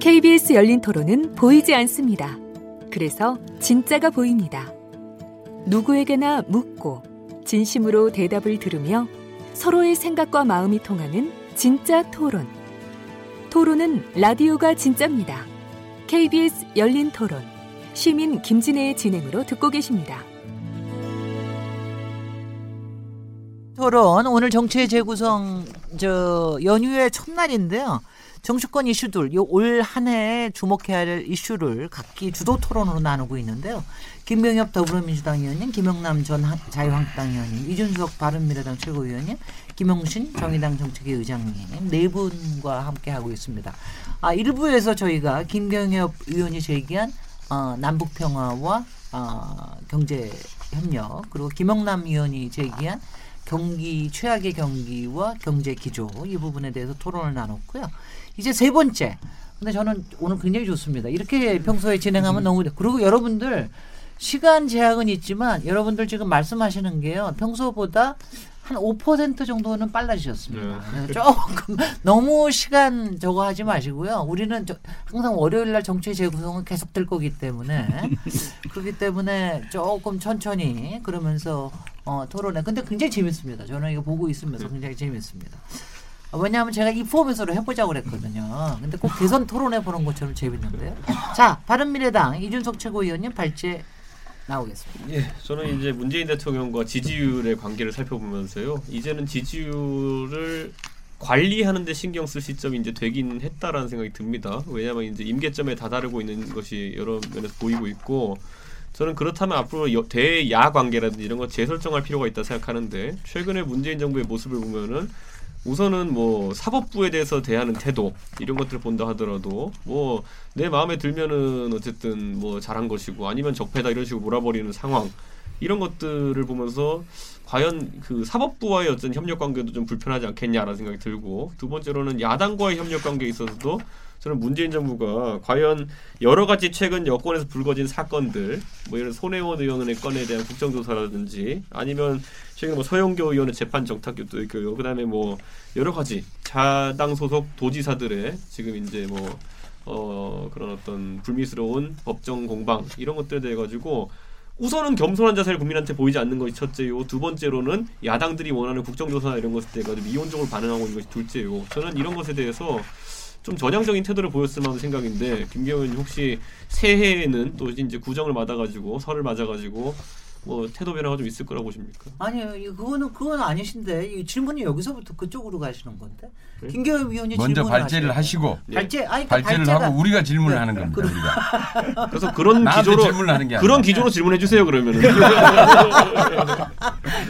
KBS 열린 토론은 보이지 않습니다. 그래서 진짜가 보입니다. 누구에게나 묻고 진심으로 대답을 들으며 서로의 생각과 마음이 통하는 진짜 토론. 토론은 라디오가 진짜입니다. KBS 열린 토론. 시민 김진애의 진행으로 듣고 계십니다. 토론 오늘 정치의 재구성 저 연휴의 첫날인데요. 정치권 이슈들 올 한해 주목해야 할 이슈를 각기 주도 토론으로 나누고 있는데요. 김병엽 더불어민주당 의원님, 김영남 전 자유한국당 의원님, 이준석 바른미래당 최고위원님, 김용신 정의당 정책위 의장님 네 분과 함께 하고 있습니다. 아 일부에서 저희가 김병엽 의원이 제기한 어, 남북 평화와 어, 경제 협력 그리고 김영남 의원이 제기한 경기 최악의 경기와 경제 기조 이 부분에 대해서 토론을 나눴고요. 이제 세 번째. 근데 저는 오늘 굉장히 좋습니다. 이렇게 평소에 진행하면 너무 그리고 여러분들 시간 제약은 있지만 여러분들 지금 말씀하시는 게요. 평소보다 한 5% 정도는 빨라지셨습니다. 네. 조금 너무 시간 저거 하지 마시고요. 우리는 항상 월요일 날 정치 재구성은 계속 될 거기 때문에 그렇기 때문에 조금 천천히 그러면서 어, 토론회. 근데 굉장히 재밌습니다. 저는 이거 보고 있으면서 네. 굉장히 재밌습니다. 왜냐하면 제가 이 포맷으로 해보자고 그랬거든요. 근데 꼭 대선 토론해 보는 것처럼 재밌는데요. 자, 바른미래당 이준석 최고위원님 발제 나오겠습니다. 예, 저는 이제 문재인 대통령과 지지율의 관계를 살펴보면서요. 이제는 지지율을 관리하는 데 신경 쓸 시점이 이제 되긴 했다라는 생각이 듭니다. 왜냐하면 이제 임계점에 다다르고 있는 것이 여러 면에서 보이고 있고 저는 그렇다면 앞으로 대야 관계라든지 이런 거 재설정할 필요가 있다 생각하는데 최근에 문재인 정부의 모습을 보면은 우선은 뭐 사법부에 대해서 대하는 태도 이런 것들을 본다 하더라도 뭐 내 마음에 들면은 어쨌든 뭐 잘한 것이고 아니면 적폐다 이런 식으로 몰아버리는 상황 이런 것들을 보면서 과연 그 사법부와의 어떤 협력 관계도 좀 불편하지 않겠냐라는 생각이 들고 두 번째로는 야당과의 협력 관계에 있어서도 저는 문재인 정부가 과연 여러 가지 최근 여권에서 불거진 사건들 뭐 이런 손혜원 의원의 건에 대한 국정조사라든지 아니면 최근 뭐 서영교 의원의 재판 정탁도 있고요. 그다음에 뭐 여러 가지 자당 소속 도지사들의 지금 이제 뭐 어, 그런 어떤 불미스러운 법정 공방 이런 것들에 대해 가지고 우선은 겸손한 자세를 국민한테 보이지 않는 것이 첫째요. 두 번째로는 야당들이 원하는 국정조사 이런 것에 대해 가지고 미온적으로 반응하고 있는 것이 둘째요. 저는 이런 것에 대해서 좀 전향적인 태도를 보였을 만한 생각인데 김경은 혹시 새해에는 또 이제 구정을 맞아가지고 설을 맞아가지고 뭐 태도 변화가 좀 있을 거라고 보십니까? 아니요, 그거는 그건 아니신데 이 질문이 여기서부터 그쪽으로 가시는 건데 네? 김경엽 위원이 먼저 발제를 하시고 네. 발제 아니 그러니까 발제를 하고 우리가 질문을 네. 하는 겁니다. 우리가 그래서 그런 기조로 질문하는 게 그런 기조로 질문해 주세요 그러면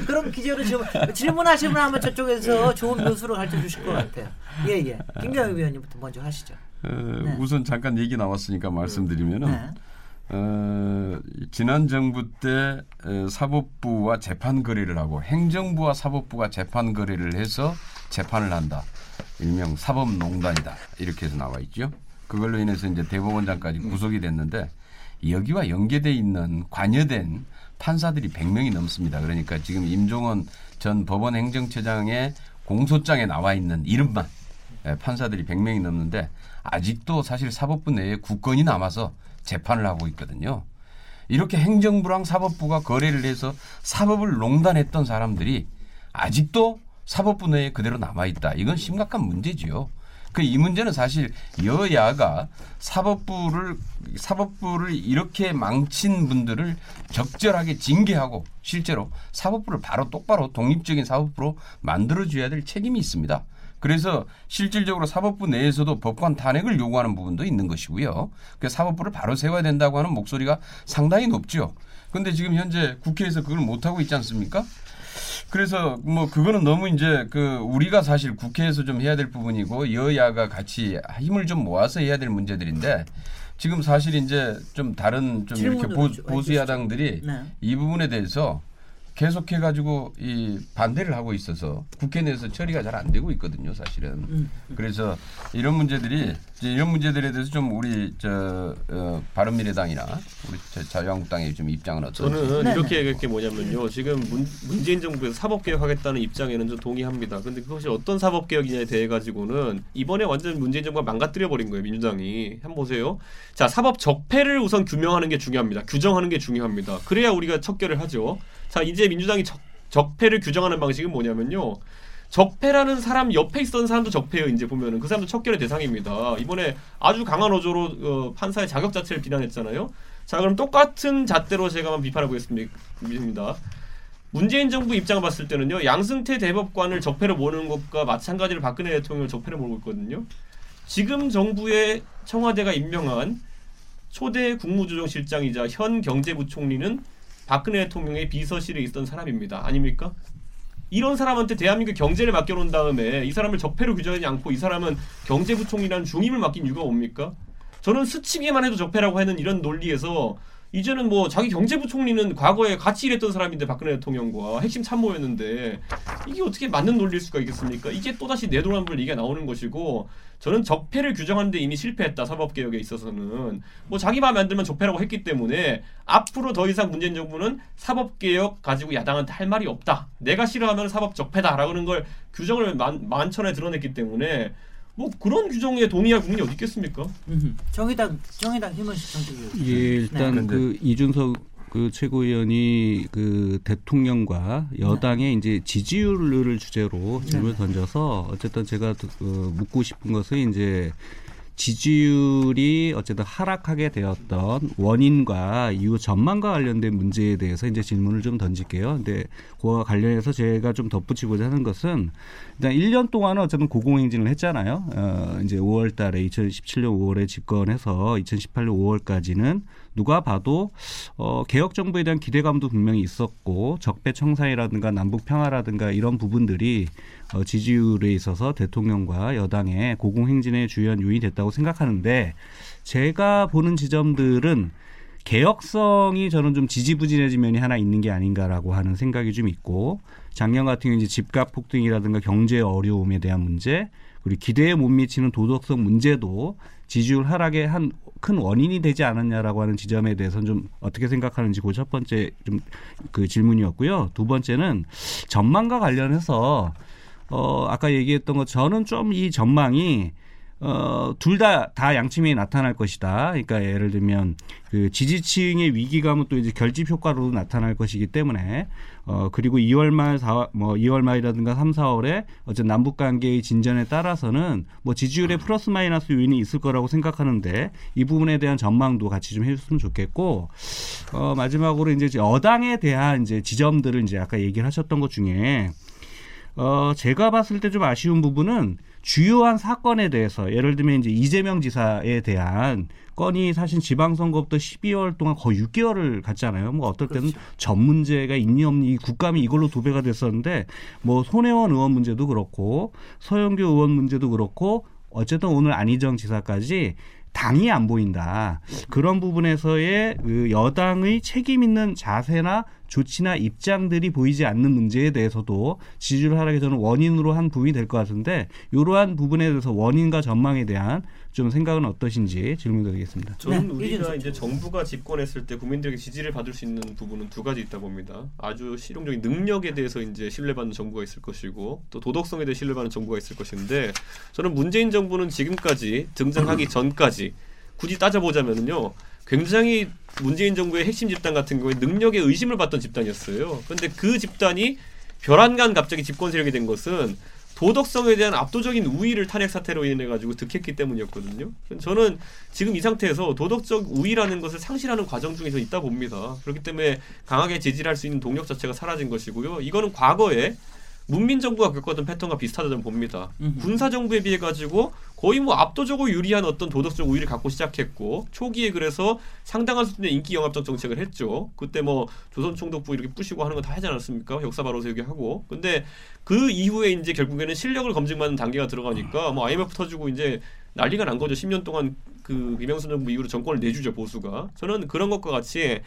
그럼 기조로 질문 질문하시면 아마 저쪽에서 좋은 묘수로 가르쳐 주실 것 같아요. 예예. 예. 김경엽 위원님부터 먼저 하시죠. 어, 네. 우선 잠깐 얘기 나왔으니까 말씀드리면은. 네. 어, 지난 정부 때 어, 사법부와 재판 거래를 하고 행정부와 사법부가 재판 거래를 해서 재판을 한다. 일명 사법농단이다. 이렇게 해서 나와 있죠. 그걸로 인해서 이제 대법원장까지 구속이 됐는데 여기와 연계돼 있는 관여된 판사들이 100명이 넘습니다. 그러니까 지금 임종원 전 법원 행정처장의 공소장에 나와 있는 이름만 예, 판사들이 100명이 넘는데 아직도 사실 사법부 내에 국권이 남아서 재판을 하고 있거든요. 이렇게 행정부랑 사법부가 거래를 해서 사법을 농단했던 사람들이 아직도 사법부 내에 그대로 남아 있다. 이건 심각한 문제지요. 그 이 문제는 사실 여야가 사법부를 사법부를 이렇게 망친 분들을 적절하게 징계하고 실제로 사법부를 바로 똑바로 독립적인 사법부로 만들어 줘야 될 책임이 있습니다. 그래서 실질적으로 사법부 내에서도 법관 탄핵을 요구하는 부분도 있는 것이고요. 그 사법부를 바로 세워야 된다고 하는 목소리가 상당히 높죠. 그런데 지금 현재 국회에서 그걸 못 하고 있지 않습니까? 그래서 뭐 그거는 너무 이제 그 우리가 사실 국회에서 좀 해야 될 부분이고 여야가 같이 힘을 좀 모아서 해야 될 문제들인데 지금 사실 이제 좀 다른 좀 이렇게 보, 수 야당들이 네. 이 부분에 대해서 계속해 가지고 이 반대를 하고 있어서 국회 내에서 처리가 잘 안 되고 있거든요, 사실은. 음. 그래서 이런 문제들이 이제 이런 문제들에 대해서 좀 우리 저 어, 바른미래당이나 우리 저 자유한국당의 좀 입장은 어떤지. 저는 네네. 이렇게 얘기할 게 뭐냐면요. 지금 문, 문재인 정부에서 사법 개혁하겠다는 입장에는 좀 동의합니다. 근데 그것이 어떤 사법 개혁이냐에 대해 가지고는 이번에 완전 문재인 정부가 망가뜨려 버린 거예요. 민주당이. 한번 보세요. 자, 사법 적폐를 우선 규명하는 게 중요합니다. 규정하는 게 중요합니다. 그래야 우리가 척결을 하죠. 자, 이제 민주당이 적, 적폐를 규정하는 방식은 뭐냐면요. 적폐라는 사람 옆에 있던 사람도 적폐예요. 이제 보면은 그 사람도 척결의 대상입니다. 이번에 아주 강한 어조로 어, 판사의 자격 자체를 비난했잖아요. 자, 그럼 똑같은 잣대로 제가 한번 비판해 보겠습니다. 문재인 정부 입장을 봤을 때는요, 양승태 대법관을 적폐로 모는 것과 마찬가지로 박근혜 대통령을 적폐로 몰고 있거든요. 지금 정부의 청와대가 임명한 초대 국무조정실장이자 현 경제부총리는 박근혜 대통령의 비서실에 있던 사람입니다. 아닙니까? 이런 사람한테 대한민국 경제를 맡겨놓은 다음에 이 사람을 적폐로 규정하지 않고 이 사람은 경제부총리라는 중임을 맡긴 이유가 뭡니까? 저는 스치기만 해도 적폐라고 하는 이런 논리에서 이제는 뭐 자기 경제부총리는 과거에 같이 일했던 사람인데 박근혜 대통령과 핵심 참모였는데 이게 어떻게 맞는 논리일 수가 있겠습니까? 이게 또다시 내도란불 얘기가 나오는 것이고 저는 적폐를 규정하는데 이미 실패했다 사법개혁에 있어서는 뭐 자기 마음에 안 들면 적폐라고 했기 때문에 앞으로 더 이상 문재인 정부는 사법개혁 가지고 야당한테 할 말이 없다 내가 싫어하면 사법 적폐다라는 걸 규정을 만, 만천에 드러냈기 때문에 뭐 그런 규정에 동의할 국민이 어디 있겠습니까? 음. 정의당 정의당 힘은식 정책위 예, 일단 네. 그 이준석 그 최고위원이 그 대통령과 여당의 이제 지지율을 주제로 질문을 네. 던져서 어쨌든 제가 어, 묻고 싶은 것은 이제 지지율이 어쨌든 하락하게 되었던 원인과 이후 전망과 관련된 문제에 대해서 이제 질문을 좀 던질게요. 근데 그와 관련해서 제가 좀 덧붙이고자 하는 것은 일단 1년 동안은 어쨌든 고공행진을 했잖아요. 어, 이제 5월 달에 2017년 5월에 집권해서 2018년 5월까지는 누가 봐도 어, 개혁 정부에 대한 기대감도 분명히 있었고 적폐 청산이라든가 남북 평화라든가 이런 부분들이 어, 지지율에 있어서 대통령과 여당의 고공행진의 주요한 요인이 됐다고 생각하는데 제가 보는 지점들은 개혁성이 저는 좀 지지부진해진 면이 하나 있는 게 아닌가라고 하는 생각이 좀 있고 작년 같은 경우 이제 집값 폭등이라든가 경제 어려움에 대한 문제 그리고 기대에 못 미치는 도덕성 문제도 지지율 하락의 한 큰 원인이 되지 않았냐라고 하는 지점에 대해서는 좀 어떻게 생각하는지 그 첫 번째 좀 그 질문이었고요. 두 번째는 전망과 관련해서 어 아까 얘기했던 것 저는 좀 이 전망이 어, 둘 다, 다 양측면이 나타날 것이다. 그러니까 예를 들면 그 지지층의 위기감은 또 이제 결집 효과로 나타날 것이기 때문에 어, 그리고 2월 말, 4, 뭐 2월 말이라든가 3, 4월에 어쨌든 남북 관계의 진전에 따라서는 뭐 지지율에 플러스 마이너스 요인이 있을 거라고 생각하는데 이 부분에 대한 전망도 같이 좀 해 줬으면 좋겠고 어, 마지막으로 이제 여당에 대한 이제 지점들을 이제 아까 얘기를 하셨던 것 중에 어, 제가 봤을 때 좀 아쉬운 부분은 주요한 사건에 대해서 예를 들면 이제 이재명 지사에 대한 건이 사실 지방선거부터 12월 동안 거의 6개월을 갔잖아요. 뭐 어떨 때는 전 문제가 있니 없니 이 국감이 이걸로 도배가 됐었는데 뭐 손혜원 의원 문제도 그렇고 서영교 의원 문제도 그렇고 어쨌든 오늘 안희정 지사까지 당이 안 보인다. 그런 부분에서의 그 여당의 책임 있는 자세나 조치나 입장들이 보이지 않는 문제에 대해서도 지지율 하락의 저는 원인으로 한 부분이 될 것 같은데 이러한 부분에 대해서 원인과 전망에 대한 좀 생각은 어떠신지 질문드리겠습니다. 저는 네, 우리가 이제 정부가 집권했을 때 국민들에게 지지를 받을 수 있는 부분은 두 가지 있다 봅니다. 아주 실용적인 능력에 대해서 이제 신뢰받는 정부가 있을 것이고 또 도덕성에 대해 신뢰받는 정부가 있을 것인데 저는 문재인 정부는 지금까지 등장하기 전까지 굳이 따져보자면은요. 굉장히 문재인 정부의 핵심 집단 같은 경우에 능력에 의심을 받던 집단이었어요. 그런데 그 집단이 별안간 갑자기 집권 세력이 된 것은 도덕성에 대한 압도적인 우위를 탄핵 사태로 인해 가지고 득했기 때문이었거든요. 저는 지금 이 상태에서 도덕적 우위라는 것을 상실하는 과정 중에 서 있다 봅니다. 그렇기 때문에 강하게 지지할 수 있는 동력 자체가 사라진 것이고요. 이거는 과거에 문민 정부가 겪었던 패턴과 비슷하다 저는 봅니다. 군사 정부에 비해 가지고 거의 뭐 압도적으로 유리한 어떤 도덕적 우위를 갖고 시작했고 초기에 그래서 상당한 수준의 인기 영합적 정책을 했죠. 그때 뭐 조선 총독부 이렇게 부시고 하는 거 다 하지 않았습니까? 역사 바로 세우기 하고. 근데 그 이후에 이제 결국에는 실력을 검증받는 단계가 들어가니까 뭐 IMF 터지고 이제 난리가 난 거죠. 10년 동안 그 김영순 정부 이후로 정권을 내주죠 보수가. 저는 그런 것과 같이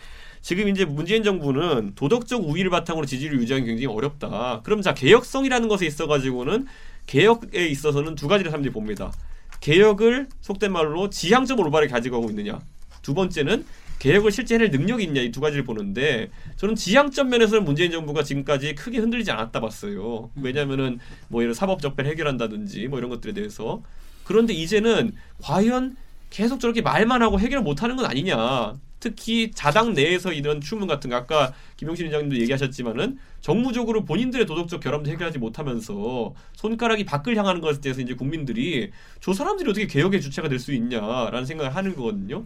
지금 이제 문재인 정부는 도덕적 우위를 바탕으로 지지를 유지하기 굉장히 어렵다. 그럼 자 개혁성이라는 것에 있어 가지고는 개혁에 있어서는 두 가지를 사람들이 봅니다. 개혁을 속된 말로 지향적으로 올바르게 가져가고 있느냐. 두 번째는 개혁을 실제 해낼 능력이 있냐 이 두 가지를 보는데 저는 지향점 면에서는 문재인 정부가 지금까지 크게 흔들리지 않았다 봤어요. 왜냐하면은 뭐 이런 사법 적폐를 해결한다든지 뭐 이런 것들에 대해서 그런데 이제는 과연 계속 저렇게 말만 하고 해결 못하는 건 아니냐. 특히 자당 내에서 이런 추문 같은 거 아까 김용신 위원장님도 얘기하셨지만은 정무적으로 본인들의 도덕적 결함도 해결하지 못하면서 손가락이 밖을 향하는 것에 대해서 이제 국민들이 저 사람들이 어떻게 개혁의 주체가 될 수 있냐라는 생각을 하는 거거든요.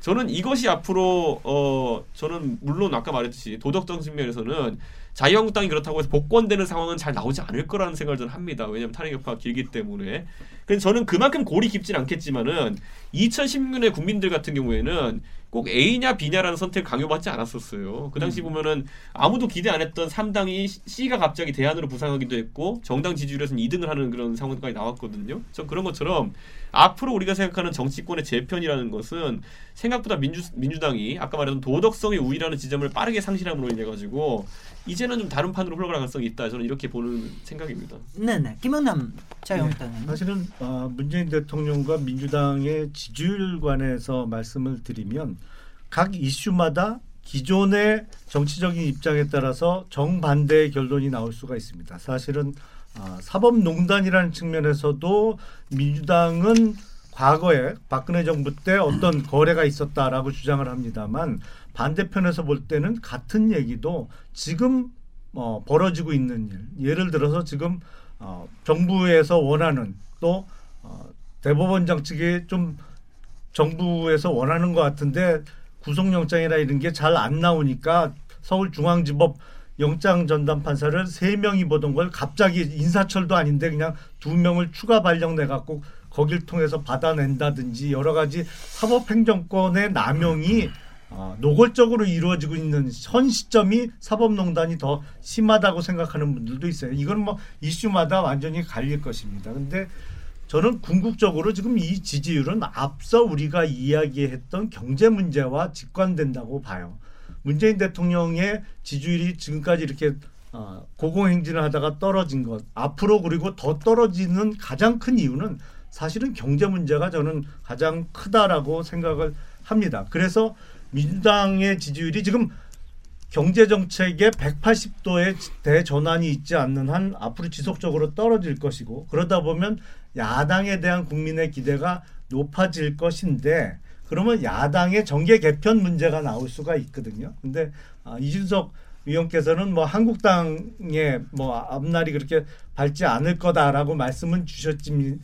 저는 이것이 앞으로 어 저는 물론 아까 말했듯이 도덕적 측면에서는 자유한국당이 그렇다고 해서 복권되는 상황은 잘 나오지 않을 거라는 생각을 저는 합니다. 왜냐하면 탄핵 여파가 길기 때문에. 그래서 저는 그만큼 골이 깊진 않겠지만은 2016년에 국민들 같은 경우에는 꼭 A냐 B냐라는 선택을 강요받지 않았었어요. 그 당시 보면은 아무도 기대 안 했던 3당이 C가 갑자기 대안으로 부상하기도 했고 정당 지지율에서는 2등을 하는 그런 상황까지 나왔거든요. 전 그런 것처럼 앞으로 우리가 생각하는 정치권의 재편이라는 것은 생각보다 민주 민주당이 아까 말했던 도덕성의 우위라는 지점을 빠르게 상실함으로 인해 가지고 이제는 좀 다른 판으로 흘러갈 가능성이 있다. 저는 이렇게 보는 생각입니다. 네네. 김영남 자유한국당은 네, 사실은 어, 문재인 대통령과 민주당의 지지율 관해서 말씀을 드리면 각 이슈마다 기존의 정치적인 입장에 따라서 정반대의 결론이 나올 수가 있습니다. 사실은 어, 사법농단이라는 측면에서도 민주당은 과거에 박근혜 정부 때 어떤 거래가 있었다라고 주장을 합니다만 반대편에서 볼 때는 같은 얘기도 지금 어, 벌어지고 있는 일. 예를 들어서 지금 어, 정부에서 원하는 또 어, 대법원장 측이 좀 정부에서 원하는 것 같은데 구속영장이나 이런 게 잘 안 나오니까 서울중앙지법 영장 전담 판사를 세 명이 보던 걸 갑자기 인사철도 아닌데 그냥 두 명을 추가 발령내 갖고 거길 통해서 받아낸다든지 여러 가지 사법행정권의 남용이 어, 노골적으로 이루어지고 있는 현 시점이 사법농단이 더 심하다고 생각하는 분들도 있어요. 이건 뭐 이슈마다 완전히 갈릴 것입니다. 근데 저는 궁극적으로 지금 이 지지율은 앞서 우리가 이야기했던 경제 문제와 직관된다고 봐요. 문재인 대통령의 지지율이 지금까지 이렇게 어, 고공행진을 하다가 떨어진 것 앞으로 그리고 더 떨어지는 가장 큰 이유는 사실은 경제 문제가 저는 가장 크다라고 생각을 합니다. 그래서 민주당의 지지율이 지금 경제 정책의 180도의 대전환이 있지 않는 한 앞으로 지속적으로 떨어질 것이고 그러다 보면 야당에 대한 국민의 기대가 높아질 것인데 그러면 야당의 정계 개편 문제가 나올 수가 있거든요. 근데 아, 이준석 위원께서는 뭐 한국당의 뭐 앞날이 그렇게 밝지 않을 거다라고 말씀은 주셨지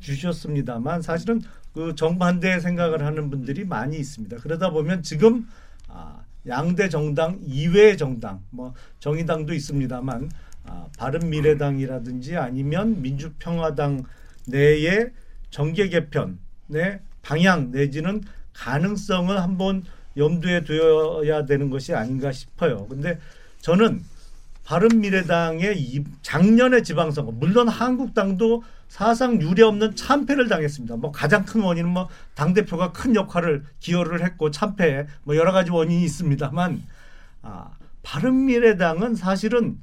주셨습니다만 사실은 그 정반대의 생각을 하는 분들이 많이 있습니다. 그러다 보면 지금 아, 양대 정당 이외의 정당 뭐 정의당도 있습니다만 아, 바른미래당이라든지 아니면 민주평화당 내의 정계 개편의 방향 내지는 가능성을 한번 염두에 두어야 되는 것이 아닌가 싶어요. 근데 저는 바른미래당의 작년의 지방선거 물론 한국당도 사상 유례 없는 참패를 당했습니다. 뭐 가장 큰 원인은 뭐 당 대표가 큰 역할을 기여를 했고 참패 뭐 여러 가지 원인이 있습니다만 아, 바른 미래당은 사실은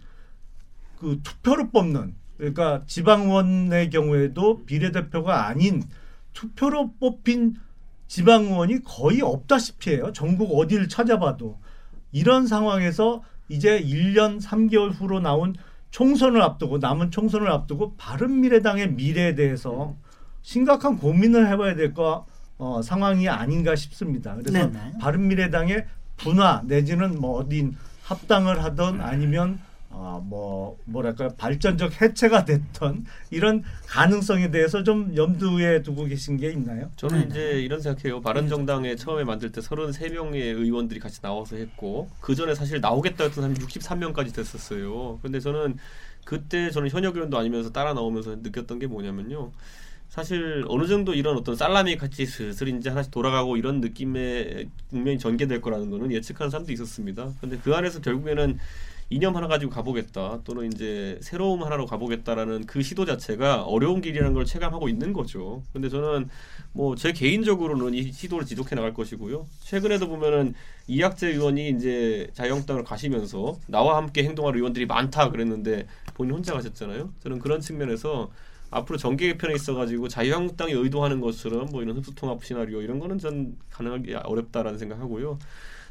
그 투표로 뽑는 그러니까 지방의원의 경우에도 비례대표가 아닌 투표로 뽑힌 지방의원이 거의 없다시피 해요. 전국 어디를 찾아봐도 이런 상황에서 이제 1년 3개월 후로 나온 총선을 앞두고 남은 총선을 앞두고 바른 미래당의 미래에 대해서 심각한 고민을 해봐야 될거 어, 상황이 아닌가 싶습니다. 그래서 네네. 바른 미래당의 분화 내지는 뭐 어딘 합당을 하던 아니면 어, 뭐 뭐랄까 발전적 해체가 됐던 이런 가능성에 대해서 좀 염두에 두고 계신 게 있나요? 저는 네. 이제 이런 생각해요. 바른정당에 처음에 만들 때 33명의 의원들이 같이 나와서 했고 그 전에 사실 나오겠다 했던 사람이 63명까지 됐었어요. 근데 저는 그때 저는 현역 의원도 아니면서 따라 나오면서 느꼈던 게 뭐냐면요. 사실 어느 정도 이런 어떤 살라미 같이 슬슬 이제 하나씩 돌아가고 이런 느낌의 국면이 전개될 거라는 거는 예측하는 사람도 있었습니다. 근데 그 안에서 결국에는 이념 하나 가지고 가보겠다 또는 이제 새로움 하나로 가보겠다라는 그 시도 자체가 어려운 길이라는 걸 체감하고 있는 거죠. 근데 저는 뭐 제 개인적으로는 이 시도를 지속해 나갈 것이고요. 최근에도 보면은 이학재 의원이 이제 자유한국당을 가시면서 나와 함께 행동할 의원들이 많다 그랬는데 본인 혼자 가셨잖아요. 저는 그런 측면에서 앞으로 정계 개편에 있어가지고 자유한국당이 의도하는 것처럼 뭐 이런 흡수통합 시나리오 이런 거는 전 가능하기 어렵다라는 생각하고요.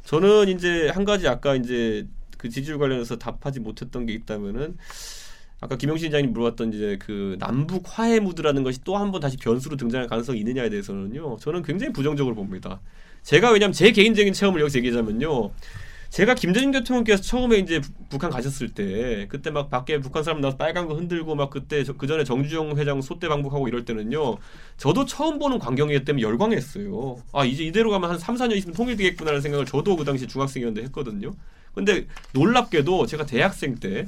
저는 이제 한 가지 아까 이제 그 지지율 관련해서 답하지 못했던 게 있다면은 아까 김영신 장님 물어봤던 이제 그 남북 화해 무드라는 것이 또 한 번 다시 변수로 등장할 가능성이 있느냐에 대해서는요. 저는 굉장히 부정적으로 봅니다. 제가 왜냐하면 제 개인적인 체험을 여기서 얘기하자면요. 제가 김대중 대통령께서 처음에 이제 북한 가셨을 때 그때 막 밖에 북한 사람 나와서 빨간 거 흔들고 막 그때 그 전에 정주영 회장 소대 방북하고 이럴 때는요. 저도 처음 보는 광경이기 때문에 열광했어요. 아 이제 이대로 가면 한 3, 4년 있으면 통일되겠구나라는 생각을 저도 그 당시 중학생이었는데 했거든요. 근데 놀랍게도 제가 대학생 때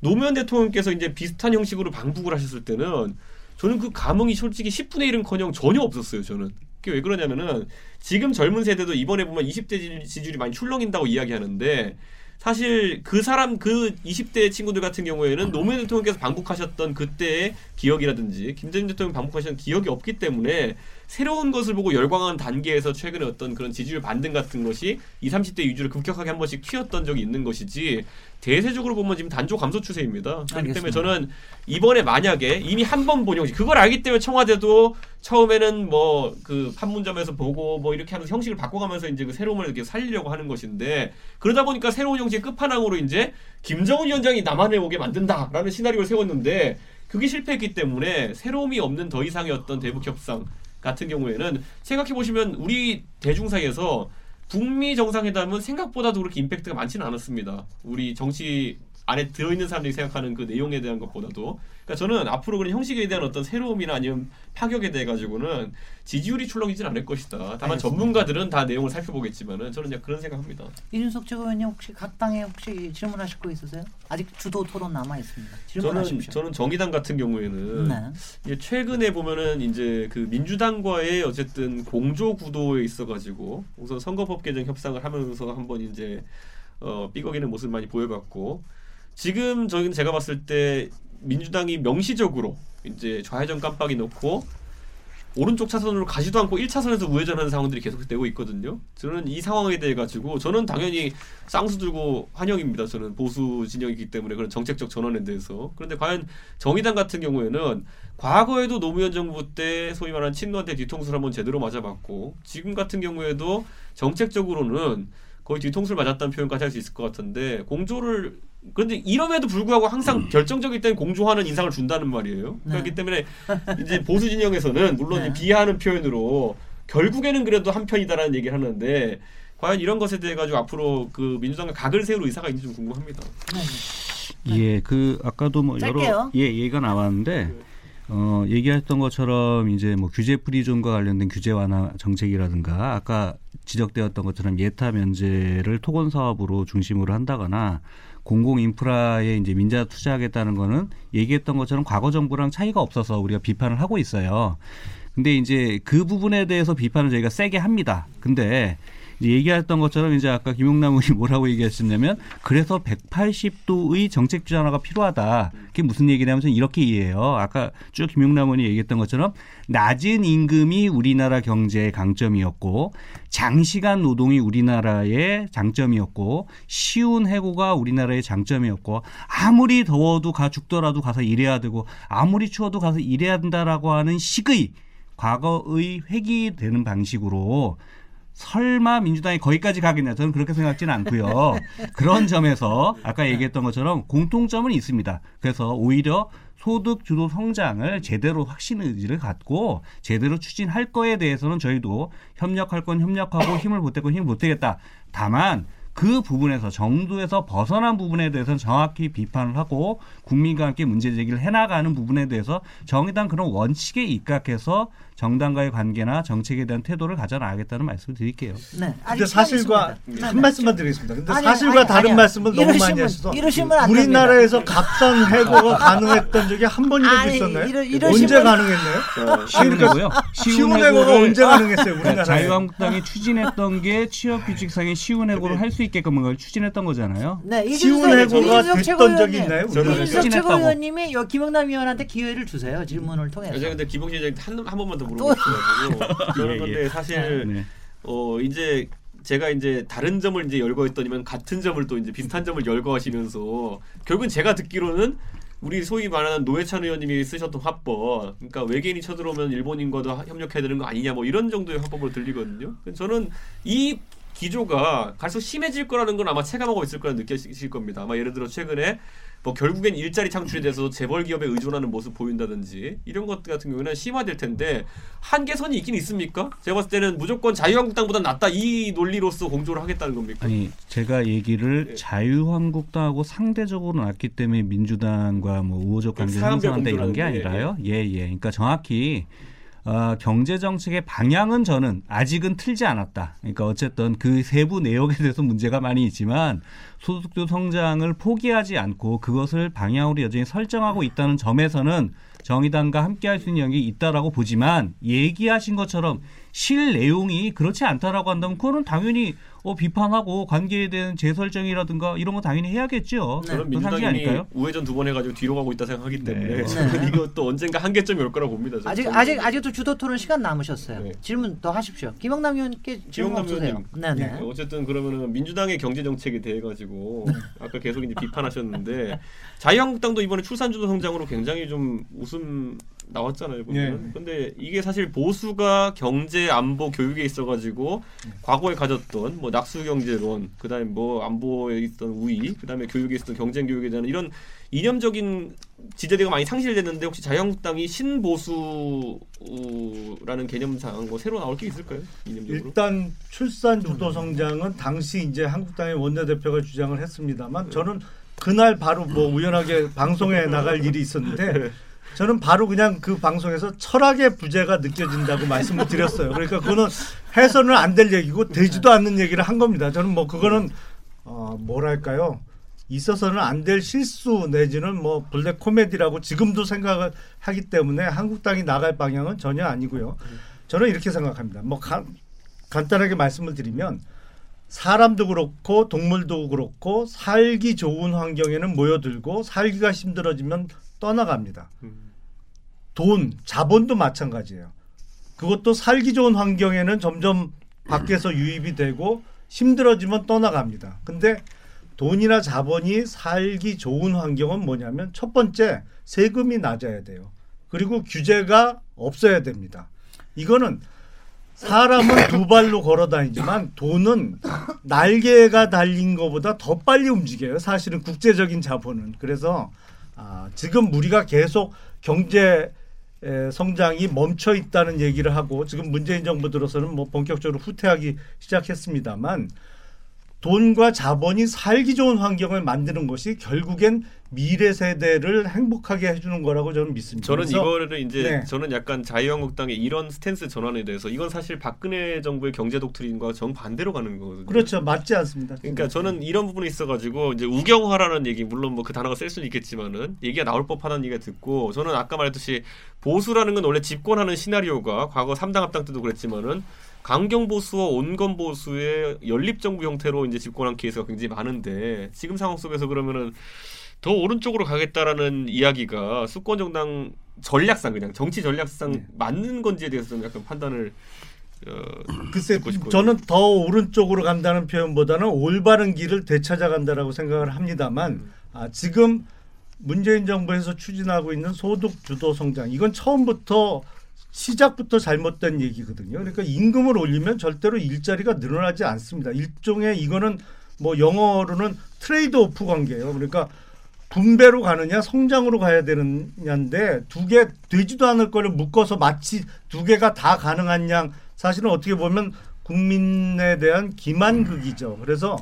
노무현 대통령께서 이제 비슷한 형식으로 방북을 하셨을 때는 저는 그 감흥이 솔직히 10분의 1은커녕 전혀 없었어요. 저는 그게 왜 그러냐면은 지금 젊은 세대도 이번에 보면 20대 지지율이 많이 출렁인다고 이야기하는데 사실 그 사람 그 20대 친구들 같은 경우에는 노무현 대통령께서 방북하셨던 그때의 기억이라든지 김대중 대통령 방북하셨던 기억이 없기 때문에 새로운 것을 보고 열광하는 단계에서 최근에 어떤 그런 지지율 반등 같은 것이 20, 30대 위주로 급격하게 한 번씩 튀었던 적이 있는 것이지 대세적으로 보면 지금 단조 감소 추세입니다. 그렇기 때문에 저는 이번에 만약에 이미 한 번본 형식 그걸 알기 때문에 청와대도 처음에는 뭐 그 판문점에서 보고 뭐 이렇게 하면서 형식을 바꿔가면서 이제 그 새로움을 이렇게 살리려고 하는 것인데 그러다 보니까 새로운 형식의 끝판왕으로 이제 김정은 위원장이 남한에 오게 만든다라는 시나리오를 세웠는데 그게 실패했기 때문에 새로움이 없는 더 이상의 어떤 대북 협상 같은 경우에는 생각해 보시면 우리 대중 사이에서 북미 정상회담은 생각보다도 그렇게 임팩트가 많지는 않았습니다. 우리 정치 안에 들어있는 사람들이 생각하는 그 내용에 대한 것보다도 그러니까 저는 앞으로 그런 형식에 대한 어떤 새로움이나 아니면 파격에 대해 가지고는 지지율이 출렁이진 않을 것이다. 다만 알겠습니다. 전문가들은 다 내용을 살펴보겠지만은 저는 그냥 그런 생각합니다. 이준석 최고위원님 혹시 각 당에 혹시 질문하실 거 있으세요? 아직 주도 토론 남아 있습니다. 질문하십시오. 저는 저는 정의당 같은 경우에는 네. 최근에 보면은 이제 그 민주당과의 어쨌든 공조 구도에 있어 가지고 우선 선거법 개정 협상을 하면서 한번 이제 어, 삐걱이는 모습 많이 보여갔고 지금 저희는 제가 봤을 때 민주당이 명시적으로 이제 좌회전 깜빡이 놓고 오른쪽 차선으로 가지도 않고 1차선에서 우회전하는 상황들이 계속되고 있거든요. 저는 이 상황에 대해 가지고 저는 당연히 쌍수 들고 환영입니다. 저는 보수 진영이기 때문에 그런 정책적 전환에 대해서. 그런데 과연 정의당 같은 경우에는 과거에도 노무현 정부 때 소위 말하는 친노한테 뒤통수를 한번 제대로 맞아봤고 지금 같은 경우에도 정책적으로는 거의 뒤통수를 맞았다는 표현까지 할 수 있을 것 같은데 공조를 그런데 이럼에도 불구하고 항상 음. 결정적일 땐 공조하는 인상을 준다는 말이에요. 네. 그렇기 때문에 이제 보수 진영에서는 물론 네. 비하하는 표현으로 결국에는 그래도 한 편이다라는 얘기를 하는데 과연 이런 것에 대해 가지고 앞으로 그 민주당과 각을 세울 의사가 있는지 좀 궁금합니다. 네. 예, 그 아까도 뭐 짧게요. 여러 예 얘기가 나왔는데 네. 어 얘기했던 것처럼 이제 뭐 규제 프리존과 관련된 규제 완화 정책이라든가 아까 지적되었던 것처럼 예타 면제를 토건 사업으로 중심으로 한다거나 공공 인프라에 이제 민자 투자하겠다는 거는 얘기했던 것처럼 과거 정부랑 차이가 없어서 우리가 비판을 하고 있어요. 근데 이제 그 부분에 대해서 비판을 저희가 세게 합니다. 근데 얘기했던 것처럼 이제 아까 김용남 의원이 뭐라고 얘기하셨냐면 그래서 180도의 정책 주장화가 필요하다. 그게 무슨 얘기냐면 이렇게 이해해요. 아까 쭉 김용남 의원이 얘기했던 것처럼 낮은 임금이 우리나라 경제의 강점이었고 장시간 노동이 우리나라의 장점이었고 쉬운 해고가 우리나라의 장점이었고 아무리 더워도 가 죽더라도 가서 일해야 되고 아무리 추워도 가서 일해야 된다라고 하는 식의 과거의 회귀되는 방식으로 설마 민주당이 거기까지 가겠냐 저는 그렇게 생각지는 않고요. 그런 점에서 아까 얘기했던 것처럼 공통점은 있습니다. 그래서 오히려 소득 주도 성장을 제대로 확신 의지를 갖고 제대로 추진할 거에 대해서는 저희도 협력할 건 협력하고 힘을 보태고 힘을 보태겠다. 다만 그 부분에서 정도에서 벗어난 부분에 대해서는 정확히 비판을 하고 국민과 함께 문제 제기를 해나가는 부분에 대해서 정의당 그런 원칙에 입각해서 정당과의 관계나 정책에 대한 태도를 가져나가겠다는 말씀을 드릴게요. 네. 근데 사실과 네. 한 말씀만 드리겠습니다. 근데 아니, 사실과 아니, 다른 아니, 말씀을 너무 많이 하셔서 우리나라에서 값싼 해고가 가능했던 적이 한 번이라도 있었나요? 이러, 이러 언제 가능했나요? 쉬운 해고요. 쉬운 해고가 언제 가능했어요? 우리나라 자유한국당이 추진했던 게 취업 규칙상의 쉬운 해고를 할 수 있게끔 그걸 추진했던 거잖아요. 네, 쉬운 해고가 됐던 적이. 있나요? 이준석. 최고위원님이 여 김영남 위원한테 기회를 주세요. 질문을 통해서. 근데 시장님 한, 한 번만 더 물어보고 싶어가지고 저는 예, 예. 사실 네. 어 이제 제가 이제 다른 점을 이제 열거했더니만 같은 점을 또 이제 비슷한 점을 열거하시면서 결국은 제가 듣기로는 우리 소위 말하는 노회찬 의원님이 쓰셨던 화법, 그러니까 외계인이 쳐들어오면 일본인과도 하- 협력해야 되는 거 아니냐, 뭐 이런 정도의 화법으로 들리거든요. 저는 이 기조가 갈수록 심해질 거라는 건 아마 체감하고 있을 거라 느끼실 겁니다. 아마 예를 들어 최근에 뭐 결국엔 일자리 창출이 돼서 재벌 기업에 의존하는 모습 보인다든지 이런 것 같은 경우는 심화될 텐데 한계선이 있긴 있습니까? 제가 봤을 때는 무조건 자유한국당보다 낫다 이 논리로서 공조를 하겠다는 겁니까? 아니 제가 얘기를 예. 자유한국당하고 상대적으로 낫기 때문에 민주당과 뭐 우호적 관계를 사람별 형성한다 이런 게 아니라요. 예, 예. 그러니까 정확히 어, 경제 정책의 방향은 저는 아직은 틀지 않았다. 그러니까 어쨌든 그 세부 내용에 대해서 문제가 많이 있지만 소득주 성장을 포기하지 않고 그것을 방향으로 여전히 설정하고 있다는 점에서는 정의당과 함께할 수 있는 영역이 있다라고 보지만 얘기하신 것처럼 실 내용이 그렇지 않다라고 한다면 그거는 당연히 어, 비판하고 관계에 대한 재설정이라든가 이런 거 당연히 해야겠죠. 저는 그 상기 민주당이? 우회전 두 번 해가지고 뒤로 가고 있다 생각하기 때문에 네. 저는 네. 이것도 언젠가 한계점이 올 거라고 봅니다. 저는. 아직 아직 아직도 주도 토론 시간 남으셨어요. 네. 질문 더 하십시오. 김영남 의원께 질문 김영남 없으세요? 의원님. 네, 네. 네, 어쨌든 그러면은 민주당의 경제 정책에 대해 가지고 아까 계속 이제 비판하셨는데 자유한국당도 이번에 출산주도 성장으로 굉장히 좀 웃음 나왔잖아요 보면. 네. 근데 이게 사실 보수가 경제, 안보, 교육에 있어가지고 과거에 가졌던 뭐 낙수 경제론, 그다음에 뭐 안보에 있던 우위, 그다음에 교육에 있었던 경쟁 교육에 대한 이런 이념적인 지지대가 많이 상실됐는데 혹시 자유한국당이 신보수라는 개념상 뭐 새로 나올 게 있을까요? 이념적으로? 일단 출산 주도 성장은 당시 이제 한국당의 원내대표가 주장을 했습니다만 저는 그날 바로 뭐 우연하게 방송에 나갈 일이 있었는데 저는 바로 그냥 그 방송에서 철학의 부재가 느껴진다고 말씀을 드렸어요. 그러니까 그거는 해서는 안 될 얘기고 되지도 않는 얘기를 한 겁니다. 저는 뭐 그거는 어 뭐랄까요? 있어서는 안 될 실수 내지는 뭐 블랙 코미디라고 지금도 생각을 하기 때문에 한국당이 나갈 방향은 전혀 아니고요. 저는 이렇게 생각합니다. 뭐 간, 간단하게 말씀을 드리면 사람도 그렇고 동물도 그렇고 살기 좋은 환경에는 모여들고 살기가 힘들어지면 떠나갑니다. 돈, 자본도 마찬가지예요. 그것도 살기 좋은 환경에는 점점 밖에서 유입이 되고 힘들어지면 떠나갑니다. 근데 돈이나 자본이 살기 좋은 환경은 뭐냐면 첫 번째 세금이 낮아야 돼요. 그리고 규제가 없어야 됩니다. 이거는 사람은 두 발로 걸어 다니지만 돈은 날개가 달린 것보다 더 빨리 움직여요. 사실은 국제적인 자본은. 그래서 아, 지금 우리가 계속 경제 에, 성장이 멈춰 있다는 얘기를 하고 지금 문재인 정부 들어서는 뭐 본격적으로 후퇴하기 시작했습니다만 돈과 자본이 살기 좋은 환경을 만드는 것이 결국엔 미래 세대를 행복하게 해주는 거라고 저는 믿습니다. 저는 이거를 이제 네. 저는 약간 자유한국당의 이런 스탠스 전환에 대해서 이건 사실 박근혜 정부의 경제 독트린과 정 반대로 가는 거거든요. 그렇죠 맞지 않습니다. 그러니까 저는 이런 부분이 있어가지고 이제 우경화라는 얘기 물론 뭐 그 단어가 쓸 수는 있겠지만은 얘기가 나올 법하다는 얘기가 듣고 저는 아까 말했듯이 보수라는 건 원래 집권하는 시나리오가 과거 삼당 합당 때도 그랬지만은 강경 보수와 온건 보수의 연립 정부 형태로 이제 집권한 케이스가 굉장히 많은데 지금 상황 속에서 그러면은 더 오른쪽으로 가겠다라는 이야기가 수권 정당 전략상 그냥 정치 전략상 네. 맞는 건지에 대해서 좀 약간 판단을 어, 글쎄. 저는 더 오른쪽으로 간다는 표현보다는 올바른 길을 되찾아간다라고 생각을 합니다만 음. 아, 지금 문재인 정부에서 추진하고 있는 소득 주도 성장 이건 처음부터 시작부터 잘못된 얘기거든요. 그러니까 임금을 올리면 절대로 일자리가 늘어나지 않습니다. 일종의 이거는 뭐 영어로는 트레이드 오프 관계예요. 그러니까 분배로 가느냐 성장으로 가야 되느냐인데 두 개 되지도 않을 거를 묶어서 마치 두 개가 다 가능한 양 사실은 어떻게 보면 국민에 대한 기만극이죠. 그래서